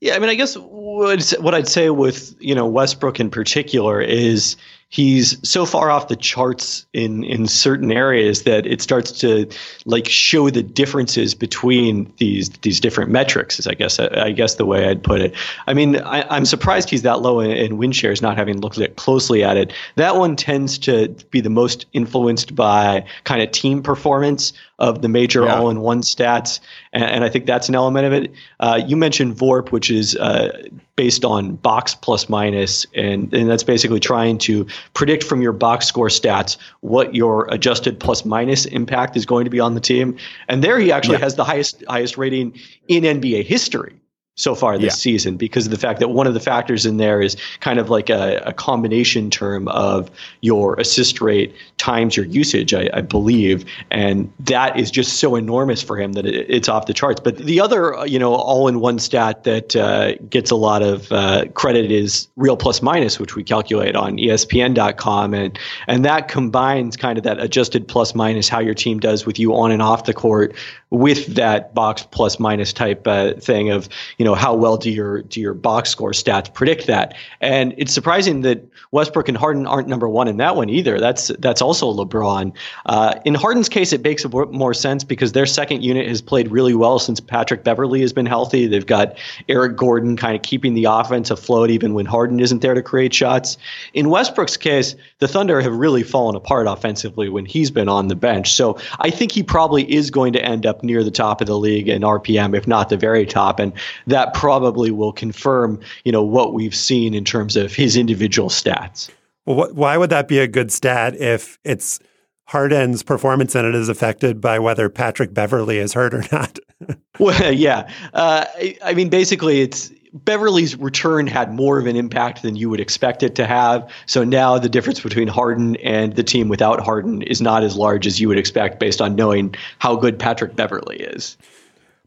Yeah, I mean, I guess what I'd say with you know Westbrook in particular is he's so far off the charts in in certain areas that it starts to like show the differences between these these different metrics is i guess i, guess the way i'd put it. I mean I, am surprised he's that low in, in win shares not having looked at closely at it. That one tends to be the most influenced by kind of team performance of the major yeah. all-in-one stats, and, and, I think that's an element of it. Uh, you mentioned VORP, which is uh, based on box plus minus, and and that's basically trying to predict from your box score stats what your adjusted plus minus impact is going to be on the team. And there, he actually yeah. has the highest highest rating in NBA history so far this yeah. season because of the fact that one of the factors in there is kind of like a, a combination term of your assist rate times your usage, I, I, believe, and that is just so enormous for him that it, it's off the charts. But the other, you know, all-in-one stat that uh, gets a lot of uh, credit is real plus minus, which we calculate on ESPN.com, and and that combines kind of that adjusted plus minus how your team does with you on and off the court with that box plus minus type uh, thing of you know how well do your do your box score stats predict that? And it's surprising that Westbrook and Harden aren't number one in that one either. That's that's also LeBron. Uh, in Harden's case it makes more sense because their second unit has played really well since Patrick Beverley has been healthy. They've got Eric Gordon kind of keeping the offense afloat even when Harden isn't there to create shots. In Westbrook's case the Thunder have really fallen apart offensively when he's been on the bench. So I think he probably is going to end up near the top of the league in RPM, if not the very top. And that probably will confirm, you know, what we've seen in terms of his individual stats. Well, what, why would that be a good stat if it's Harden's performance in it is affected by whether Patrick Beverley is hurt or not? well, yeah. Uh, I, I mean, basically, it's Beverley's return had more of an impact than you would expect it to have. So now the difference between Harden and the team without Harden is not as large as you would expect based on knowing how good Patrick Beverley is.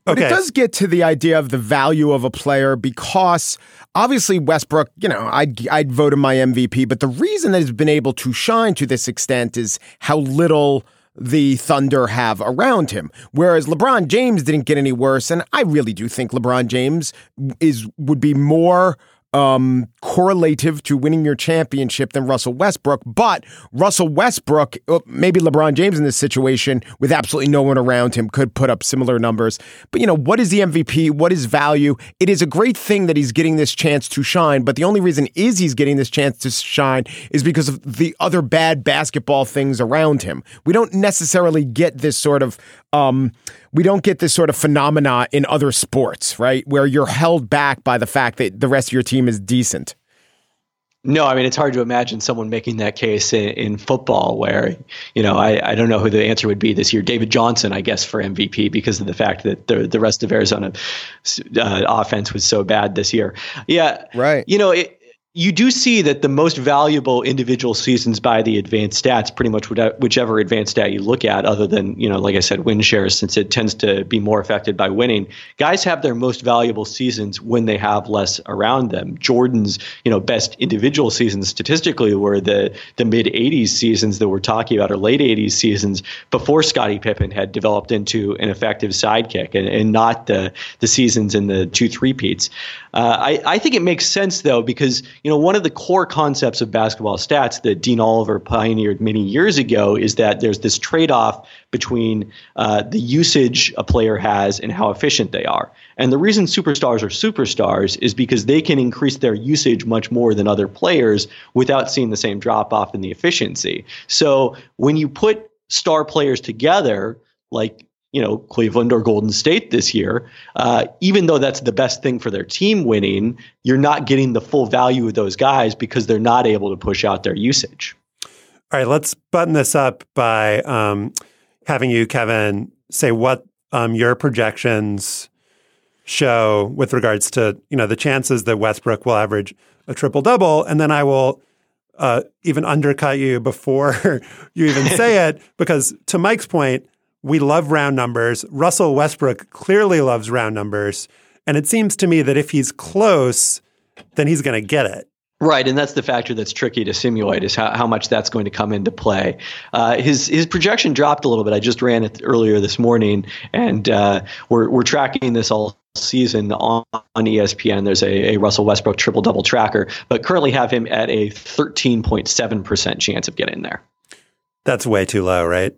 But okay. it does get to the idea of the value of a player because obviously Westbrook, you know, I'd, I'd vote him my MVP, but the reason that he's been able to shine to this extent is how little the Thunder have around him. Whereas LeBron James didn't get any worse, and I really do think LeBron James is would be more um, correlative to winning your championship than Russell Westbrook. But Russell Westbrook, uh, maybe LeBron James in this situation with absolutely no one around him, could put up similar numbers. But, you know, what is the MVP? What is value? It is a great thing that he's getting this chance to shine. But the only reason is he's getting this chance to shine is because of the other bad basketball things around him. We don't necessarily get this sort of um, we don't get this sort of phenomena in other sports, right? Where you're held back by the fact that the rest of your team is decent. No, I mean it's hard to imagine someone making that case in, in football, where you know I, I don't know who the answer would be this year. David Johnson, I guess, for MVP because of the fact that the the rest of Arizona uh, offense was so bad this year. Yeah, right. You know, it, you do see that the most valuable individual seasons by the advanced stats, pretty much whichever advanced stat you look at, other than, you know, like I said, win shares, since it tends to be more affected by winning, guys have their most valuable seasons when they have less around them. Jordan's, you know, best individual seasons statistically were the the mid 80s seasons that we're talking about, or late 80s seasons before Scottie Pippen had developed into an effective sidekick and, and not the, the seasons in the two three peats. Uh, I, I think it makes sense, though, because, you know, one of the core concepts of basketball stats that Dean Oliver pioneered many years ago is that there's this trade off between uh, the usage a player has and how efficient they are. And the reason superstars are superstars is because they can increase their usage much more than other players without seeing the same drop off in the efficiency. So when you put star players together, like you know Cleveland or Golden State this year, uh, even though that's the best thing for their team winning, you're not getting the full value of those guys because they're not able to push out their usage. All right, let's button this up by um, having you, Kevin, say what um, your projections show with regards to you know the chances that Westbrook will average a triple double, and then I will uh, even undercut you before you even say it because to Mike's point we love round numbers. Russell Westbrook clearly loves round numbers. And it seems to me that if he's close, then he's going to get it. Right, and that's the factor that's tricky to simulate is how, how much that's going to come into play. Uh, his his projection dropped a little bit. I just ran it earlier this morning, and uh, we're we're tracking this all season on, on ESPN. There's a, a Russell Westbrook triple double tracker, but currently have him at a 13.7 percent chance of getting there. That's way too low, right?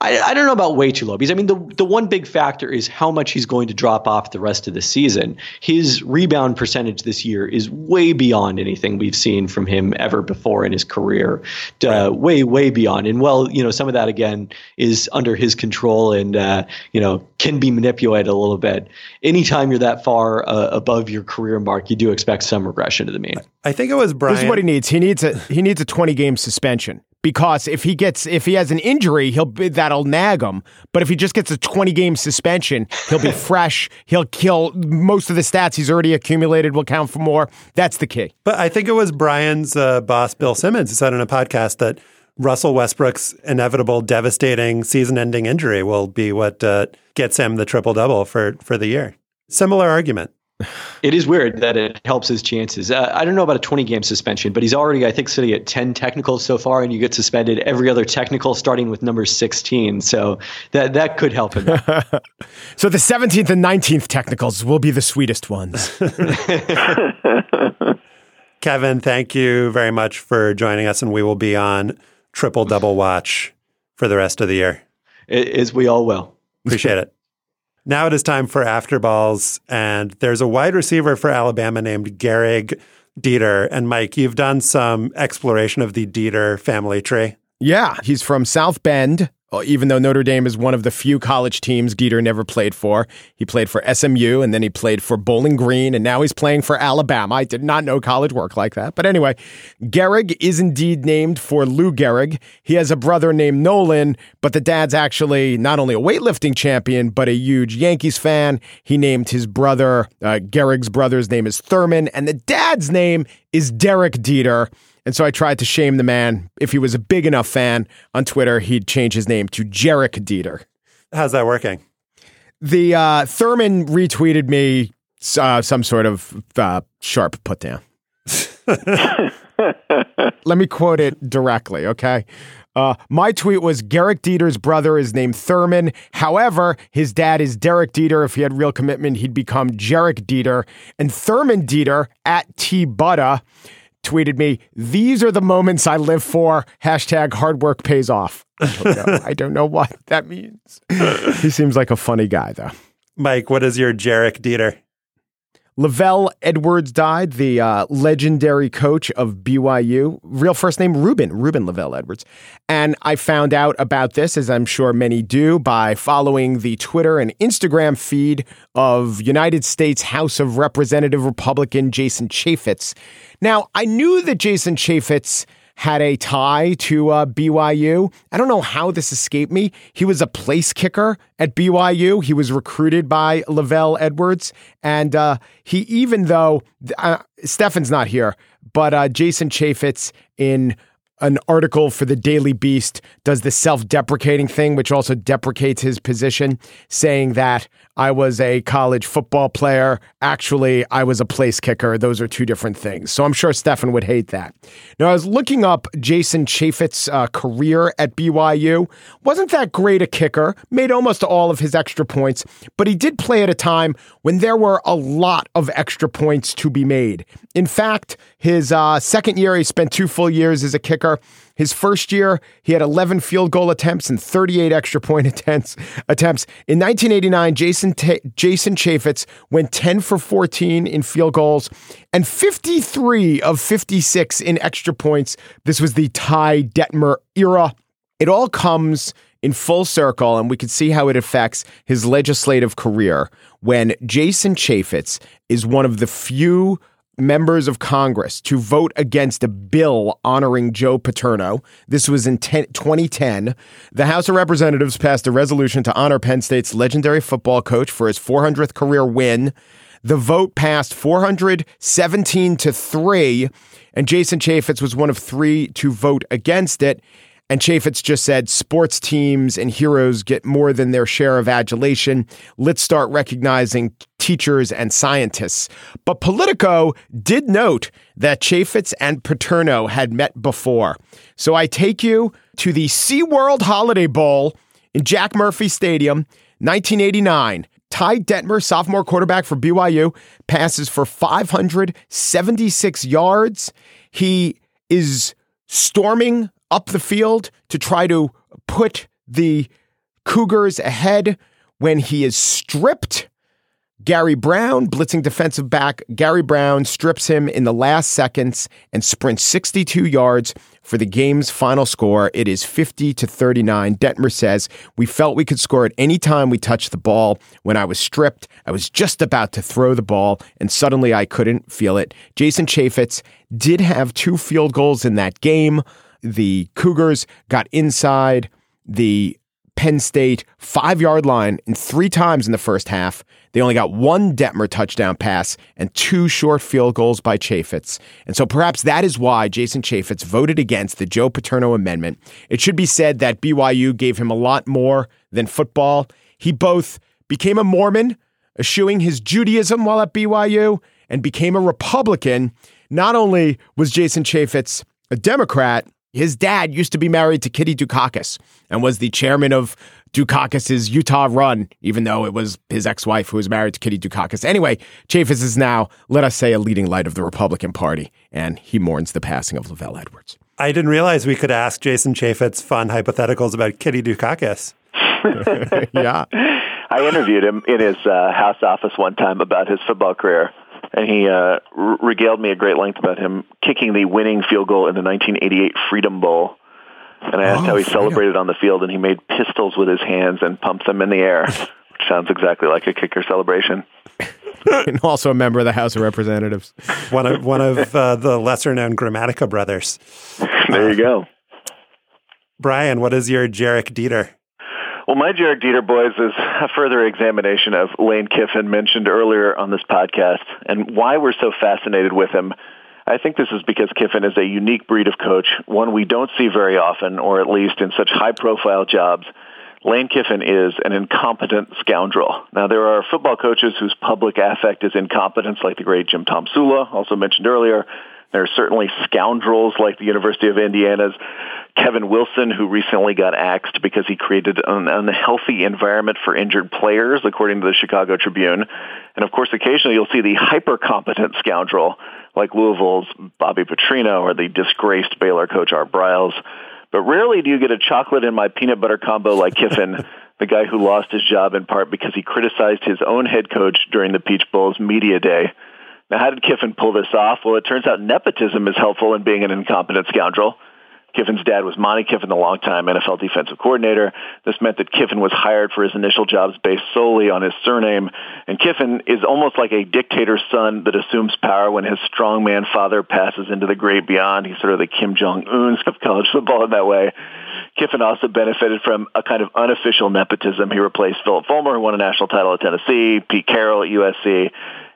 I, I, don't know about way too low because I mean the the one big factor is how much he's going to drop off the rest of the season. His rebound percentage this year is way beyond anything we've seen from him ever before in his career, uh, way way beyond. And well, you know, some of that again is under his control and uh, you know can be manipulated a little bit. Anytime you're that far uh, above your career mark, you do expect some regression to the mean. I think it was Bryan. This is what he needs. He needs a he needs a 20 game suspension because if he gets if he has an injury, he'll be, that'll nag him. But if he just gets a 20 game suspension, he'll be fresh. He'll kill most of the stats he's already accumulated will count for more. That's the key. But I think it was Bryan's uh, boss Bill Simmons who said in a podcast that Russell Westbrook's inevitable devastating season-ending injury will be what uh, gets him the triple double for for the year. Similar argument. It is weird that it helps his chances. Uh, I don't know about a 20 game suspension, but he's already, I think, sitting at 10 technicals so far, and you get suspended every other technical starting with number 16. So that that could help him. so the 17th and 19th technicals will be the sweetest ones. Kevin, thank you very much for joining us, and we will be on triple double watch for the rest of the year. As we all will. Appreciate it. Now it is time for after balls, and there's a wide receiver for Alabama named Gehrig Dieter. And Mike, you've done some exploration of the Dieter family tree. Yeah, he's from South Bend, uh, even though Notre Dame is one of the few college teams Dieter never played for. He played for SMU and then he played for Bowling Green and now he's playing for Alabama. I did not know college worked like that. But anyway, Gehrig is indeed named for Lou Gehrig. He has a brother named Nolan, but the dad's actually not only a weightlifting champion, but a huge Yankees fan. He named his brother, uh, Gehrig's brother's name is Thurman, and the dad's name is Derek Dieter. And so I tried to shame the man. If he was a big enough fan on Twitter, he'd change his name to Jarek Dieter. How's that working? The uh, Thurman retweeted me uh, some sort of uh, sharp put down. Let me quote it directly, okay? Uh, my tweet was Gehrig Dieter's brother is named Thurman. However, his dad is Derek Dieter. If he had real commitment, he'd become Jarek Dieter. And Thurman Dieter at T Butta tweeted me, These are the moments I live for. Hashtag hard work pays off. I don't know, I don't know what that means. he seems like a funny guy, though. Mike, what is your Jarek Dieter? LaVell Edwards died, the uh, legendary coach of BYU. Real first name Ruben, Ruben LaVell Edwards. And I found out about this, as I'm sure many do, by following the Twitter and Instagram feed of United States House of Representative Republican Jason Chaffetz. Now, I knew that Jason Chaffetz had a tie to uh, BYU. I don't know how this escaped me. He was a place kicker at BYU. He was recruited by LaVell Edwards. And uh, he, even though uh, Stefan's not here, but uh, Jason Chaffetz in an article for the Daily Beast does the self deprecating thing, which also deprecates his position, saying that I was a college football player. Actually, I was a place kicker. Those are two different things. So I'm sure Stefan would hate that. Now, I was looking up Jason Chaffetz's uh, career at BYU. Wasn't that great a kicker, made almost all of his extra points, but he did play at a time when there were a lot of extra points to be made. In fact, his uh, second year, he spent two full years as a kicker. His first year, he had 11 field goal attempts and 38 extra point attempts. attempts. In 1989, Jason Ta- Jason Chaffetz went 10 for 14 in field goals and 53 of 56 in extra points. This was the Ty Detmer era. It all comes in full circle, and we can see how it affects his legislative career when Jason Chaffetz is one of the few members of Congress to vote against a bill honoring Joe Paterno. This was in 10, 2010. The House of Representatives passed a resolution to honor Penn State's legendary football coach for his 400th career win. The vote passed 417 to 3, and Jason Chaffetz was one of three to vote against it. And Chaffetz just said sports teams and heroes get more than their share of adulation. Let's start recognizing teachers and scientists. But Politico did note that Chaffetz and Paterno had met before. So I take you to the SeaWorld Holiday Bowl in Jack Murphy Stadium, 1989. Ty Detmer, sophomore quarterback for BYU, passes for 576 yards. He is storming up the field to try to put the Cougars ahead when he is stripped. Gary Brown, blitzing defensive back, Gary Brown strips him in the last seconds and sprints 62 yards for the game's final score. It is 50 to 39. Detmer says, We felt we could score at any time we touched the ball. When I was stripped, I was just about to throw the ball, and suddenly I couldn't feel it. Jason Chaffetz did have two field goals in that game the Cougars got inside the Penn State five yard line in three times in the first half. They only got one Detmer touchdown pass and two short field goals by Chaffetz. And so perhaps that is why Jason Chaffetz voted against the Joe Paterno amendment. It should be said that BYU gave him a lot more than football. He both became a Mormon, eschewing his Judaism while at BYU, and became a Republican. Not only was Jason Chaffetz a Democrat, his dad used to be married to Kitty Dukakis and was the chairman of Dukakis's Utah run, even though it was his ex-wife who was married to Kitty Dukakis. Anyway, Chaffetz is now, let us say, a leading light of the Republican Party, and he mourns the passing of LaVell Edwards. I didn't realize we could ask Jason Chaffetz fun hypotheticals about Kitty Dukakis. yeah. I interviewed him in his uh, house office one time about his football career and he uh, regaled me at great length about him kicking the winning field goal in the 1988 Freedom Bowl. And I asked oh, how he freedom. celebrated on the field, and he made pistols with his hands and pumped them in the air, which sounds exactly like a kicker celebration. and also a member of the House of Representatives. One of one of uh, the lesser known Grammatica brothers. There you go. Bryan, what is your Jarek Dieter? Well, my Jarek Dieter, boys, is a further examination of Lane Kiffin mentioned earlier on this podcast and why we're so fascinated with him. I think this is because Kiffin is a unique breed of coach, one we don't see very often, or at least in such high-profile jobs. Lane Kiffin is an incompetent scoundrel. Now, there are football coaches whose public affect is incompetence, like the great Jim Tomsula, also mentioned earlier. There are certainly scoundrels like the University of Indiana's Kevin Wilson, who recently got axed because he created an unhealthy environment for injured players, according to the Chicago Tribune. And of course, occasionally you'll see the hyper competent scoundrel like Louisville's Bobby Petrino or the disgraced Baylor coach Art Briles. But rarely do you get a chocolate in my peanut butter combo like Kiffin, the guy who lost his job in part because he criticized his own head coach during the Peach Bowl's media day. Now, how did Kiffin pull this off? Well, it turns out nepotism is helpful in being an incompetent scoundrel. Kiffin's dad was Monte Kiffin, the longtime NFL defensive coordinator. This meant that Kiffin was hired for his initial jobs based solely on his surname. And Kiffin is almost like a dictator's son that assumes power when his strongman father passes into the great beyond. He's sort of the Kim Jong Un of college football in that way. Kiffin also benefited from a kind of unofficial nepotism. He replaced Phillip Fulmer, who won a national title at Tennessee, Pete Carroll at USC,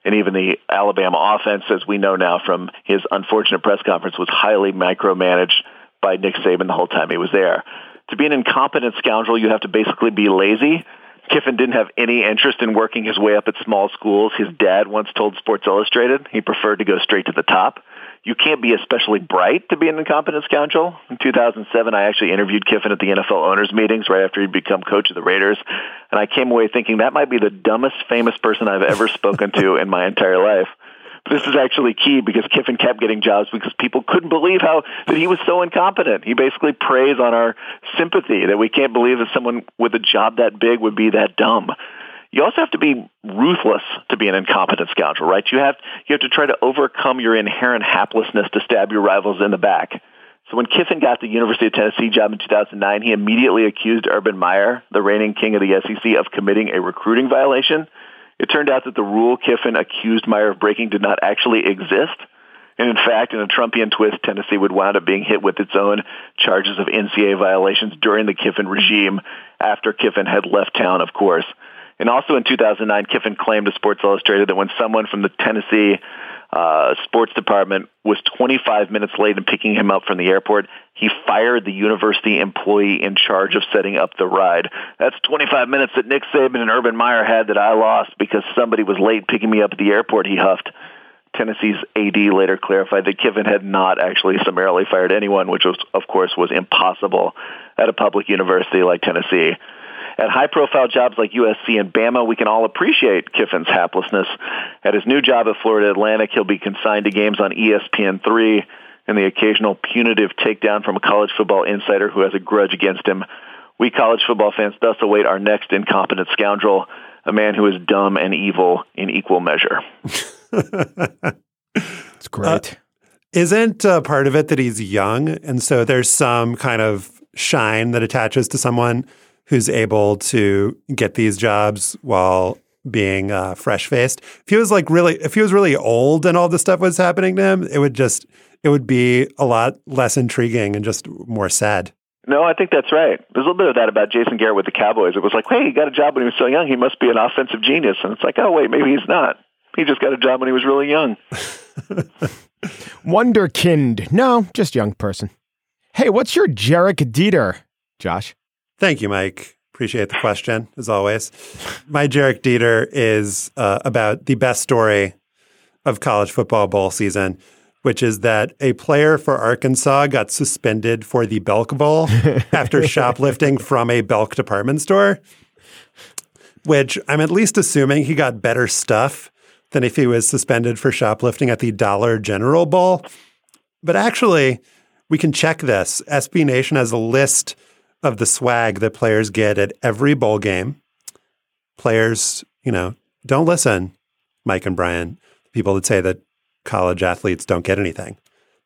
and even the Alabama offense, as we know now from his unfortunate press conference, was highly micromanaged by Nick Saban the whole time he was there. To be an incompetent scoundrel, you have to basically be lazy. Kiffin didn't have any interest in working his way up at small schools. His dad once told Sports Illustrated he preferred to go straight to the top. You can't be especially bright to be an incompetent scoundrel. In 2007, I actually interviewed Kiffin at the NFL owners meetings right after he'd become coach of the Raiders, and I came away thinking that might be the dumbest famous person I've ever spoken to in my entire life this is actually key because Kiffin kept getting jobs because people couldn't believe how that he was so incompetent. He basically preys on our sympathy that we can't believe that someone with a job that big would be that dumb. You also have to be ruthless to be an incompetent scoundrel, right? You have you have to try to overcome your inherent haplessness to stab your rivals in the back. So when Kiffin got the University of Tennessee job in 2009, he immediately accused Urban Meyer, the reigning king of the SEC, of committing a recruiting violation. It turned out that the rule Kiffin accused Meyer of breaking did not actually exist. And in fact, in a Trumpian twist, Tennessee would wind up being hit with its own charges of NCAA violations during the Kiffin regime after Kiffin had left town, of course. And also in 2009, Kiffin claimed to Sports Illustrated that when someone from the Tennessee uh, sports department was 25 minutes late in picking him up from the airport. He fired the university employee in charge of setting up the ride. That's 25 minutes that Nick Saban and Urban Meyer had that I lost because somebody was late picking me up at the airport, he huffed. Tennessee's AD later clarified that Kiffin had not actually summarily fired anyone, which was, of course, was impossible at a public university like Tennessee. At high-profile jobs like USC and Bama, we can all appreciate Kiffin's haplessness. At his new job at Florida Atlantic, he'll be consigned to games on ESPN3 and the occasional punitive takedown from a college football insider who has a grudge against him. We college football fans thus await our next incompetent scoundrel, a man who is dumb and evil in equal measure. It's great. Uh, isn't uh, part of it that he's young, and so there's some kind of shine that attaches to someone who's able to get these jobs while being uh, fresh faced. If he was like really, if he was really old and all this stuff was happening to him, it would just, it would be a lot less intriguing and just more sad. No, I think that's right. There's a little bit of that about Jason Garrett with the Cowboys. It was like, hey, he got a job when he was so young. He must be an offensive genius. And it's like, oh, wait, maybe he's not. He just got a job when he was really young. Wonderkind. No, just young person. Hey, what's your Gehrig Dieter, Josh? Thank you, Mike. Appreciate the question, as always. My Gehrig Dieter is uh, about the best story of college football bowl season, which is that a player for Arkansas got suspended for the Belk Bowl after shoplifting from a Belk department store, which I'm at least assuming he got better stuff than if he was suspended for shoplifting at the Dollar General Bowl. But actually, we can check this. SB Nation has a list – of the swag that players get at every bowl game. Players, you know, don't listen, Mike and Bryan, people that say that college athletes don't get anything.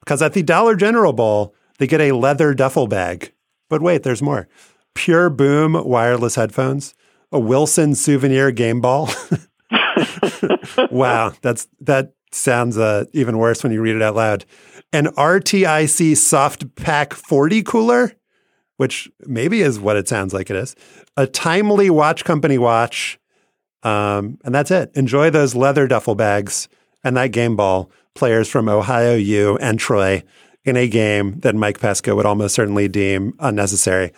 Because at the Dollar General Bowl, they get a leather duffel bag. But wait, there's more. Pure Boom wireless headphones, a Wilson souvenir game ball. wow, that's that sounds uh, even worse when you read it out loud. An RTIC Soft Pack 40 cooler which maybe is what it sounds like it is. A timely watch company watch. Um, and that's it. Enjoy those leather duffel bags and that game ball. Players from Ohio U and Troy in a game that Mike Pesca would almost certainly deem unnecessary.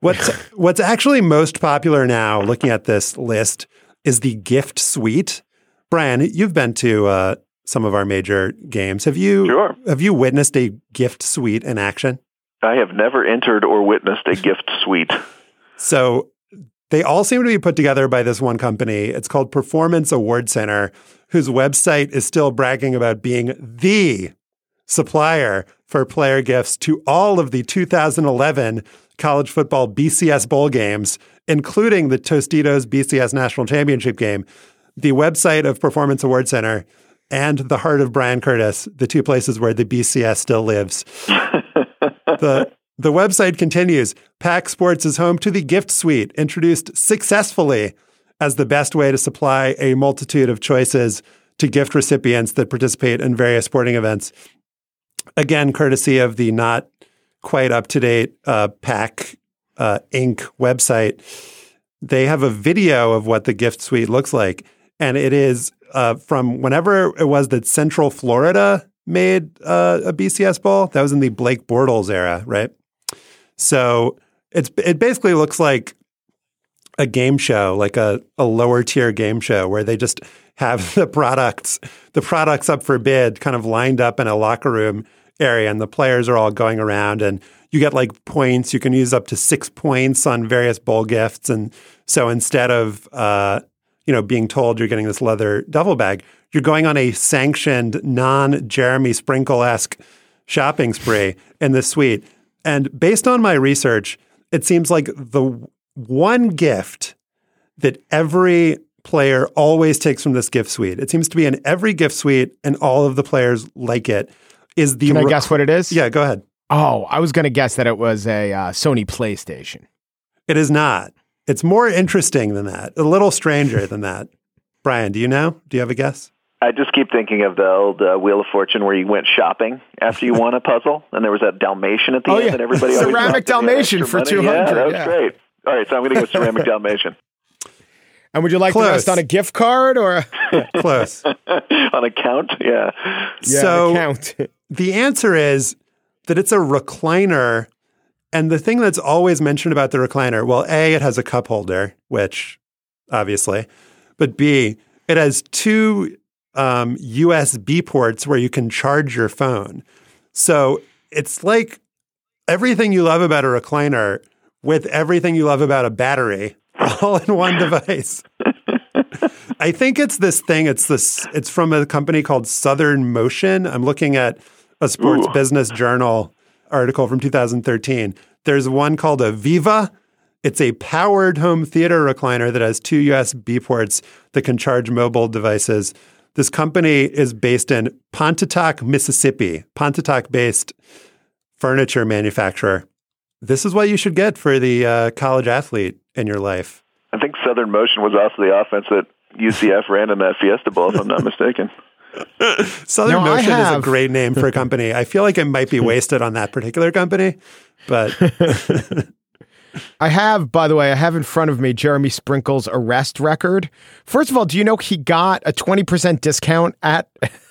What's what's actually most popular now, looking at this list, is the gift suite. Bryan, you've been to uh, some of our major games. Have you Sure. have you witnessed a gift suite in action? I have never entered or witnessed a gift suite. So they all seem to be put together by this one company. It's called Performance Award Center, whose website is still bragging about being the supplier for player gifts to all of the 2011 college football BCS bowl games, including the Tostitos BCS National Championship game. The website of Performance Award Center and the heart of Bryan Curtis, the two places where the BCS still lives. the the website continues. Pack Sports is home to the gift suite, introduced successfully as the best way to supply a multitude of choices to gift recipients that participate in various sporting events. Again, courtesy of the not quite up to date uh, Pack uh, Inc. website. They have a video of what the gift suite looks like, and it is uh, from whenever it was that Central Florida made uh, a BCS bowl. That was in the Blake Bortles era, right? So it's it basically looks like a game show, like a, a lower tier game show where they just have the products, the products up for bid kind of lined up in a locker room area and the players are all going around and you get like points. You can use up to six points on various bowl gifts. And so instead of, uh, you know, being told you're getting this leather duffel bag, you're going on a sanctioned non Jeremy Sprinkle esque shopping spree in the suite. And based on my research, it seems like the one gift that every player always takes from this gift suite, it seems to be in every gift suite and all of the players like it, is the. Can I rec- guess what it is? Yeah, go ahead. Oh, I was going to guess that it was a uh, Sony PlayStation. It is not. It's more interesting than that, a little stranger than that. Bryan, do you know? Do you have a guess? I just keep thinking of the old uh, Wheel of Fortune where you went shopping after you won a puzzle, and there was that Dalmatian at the Oh, end yeah. that everybody Ceramic thought that they had Dalmatian for 200, Yeah, that was yeah. great. All right, so I'm going to go ceramic Dalmatian And would you like the Close. rest on a gift card or Close. on account. Yeah, yeah, so an account? the answer is that it's a recliner. And the thing that's always mentioned about the recliner, well, A, it has a cup holder, which obviously, but B, it has two um, USB ports where you can charge your phone. So it's like everything you love about a recliner with everything you love about a battery all in one device. I think it's this thing. It's this. It's from a company called Southern Motion. I'm looking at a Sports Ooh. Business Journal article from 2013. There's one called a Viva. It's a powered home theater recliner that has two USB ports that can charge mobile devices. This company is based in Pontotoc, Mississippi. Pontotoc-based furniture manufacturer. This is what you should get for the uh, college athlete in your life. I think Southern Motion was also the offense that UCF ran in that Fiesta Bowl, if I'm not mistaken. Southern No, Motion is a great name for a company. I feel like it might be wasted on that particular company, but I have, by the way, I have in front of me Jeremy Sprinkle's arrest record. First of all, do you know he got a 20% discount at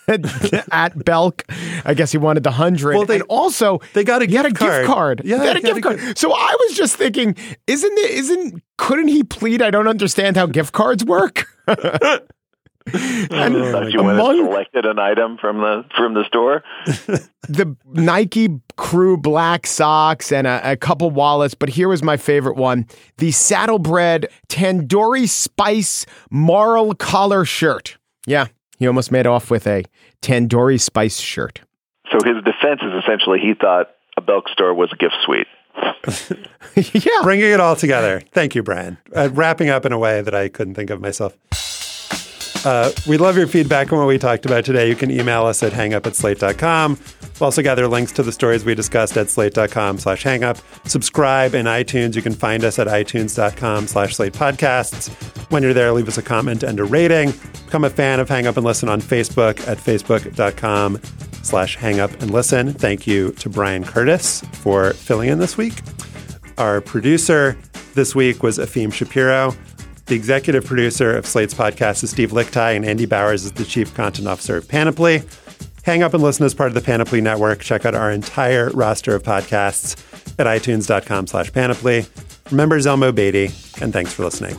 at Belk? I guess he wanted the 100. Well, they- and also they got a he had a gift gift card. card. Yeah, he had a gift a card. So I was just thinking, isn't it isn't couldn't he plead I don't understand how gift cards work? and Thought you went and among selected an item from the from the store. the Nike Crew black socks and a, a couple wallets, but here was my favorite one: the Saddlebred Tandoori Spice Marl collar shirt. Yeah, he almost made off with a Tandoori Spice shirt. So his defense is essentially he thought a Belk store was a gift suite. yeah, bringing it all together. Thank you, Bryan. Uh, wrapping up in a way that I couldn't think of myself. Uh, we love your feedback on what we talked about today. You can email us at hangup at slate.com. We'll also gather links to the stories we discussed at slate.com slash hangup. Subscribe in iTunes. You can find us at itunes.com slash slate podcasts. When you're there, leave us a comment and a rating. Become a fan of Hang Up and Listen on Facebook at facebook.com slash hangup and listen. Thank you to Bryan Curtis for filling in this week. Our producer this week was Efim Shapiro. The executive producer of Slate's podcast is Steve Lickteig, and Andy Bowers is the chief content officer of Panoply. Hang up and listen as part of the Panoply Network. Check out our entire roster of podcasts at itunes.com slash panoply. Remember Zelmo Beatty, and thanks for listening.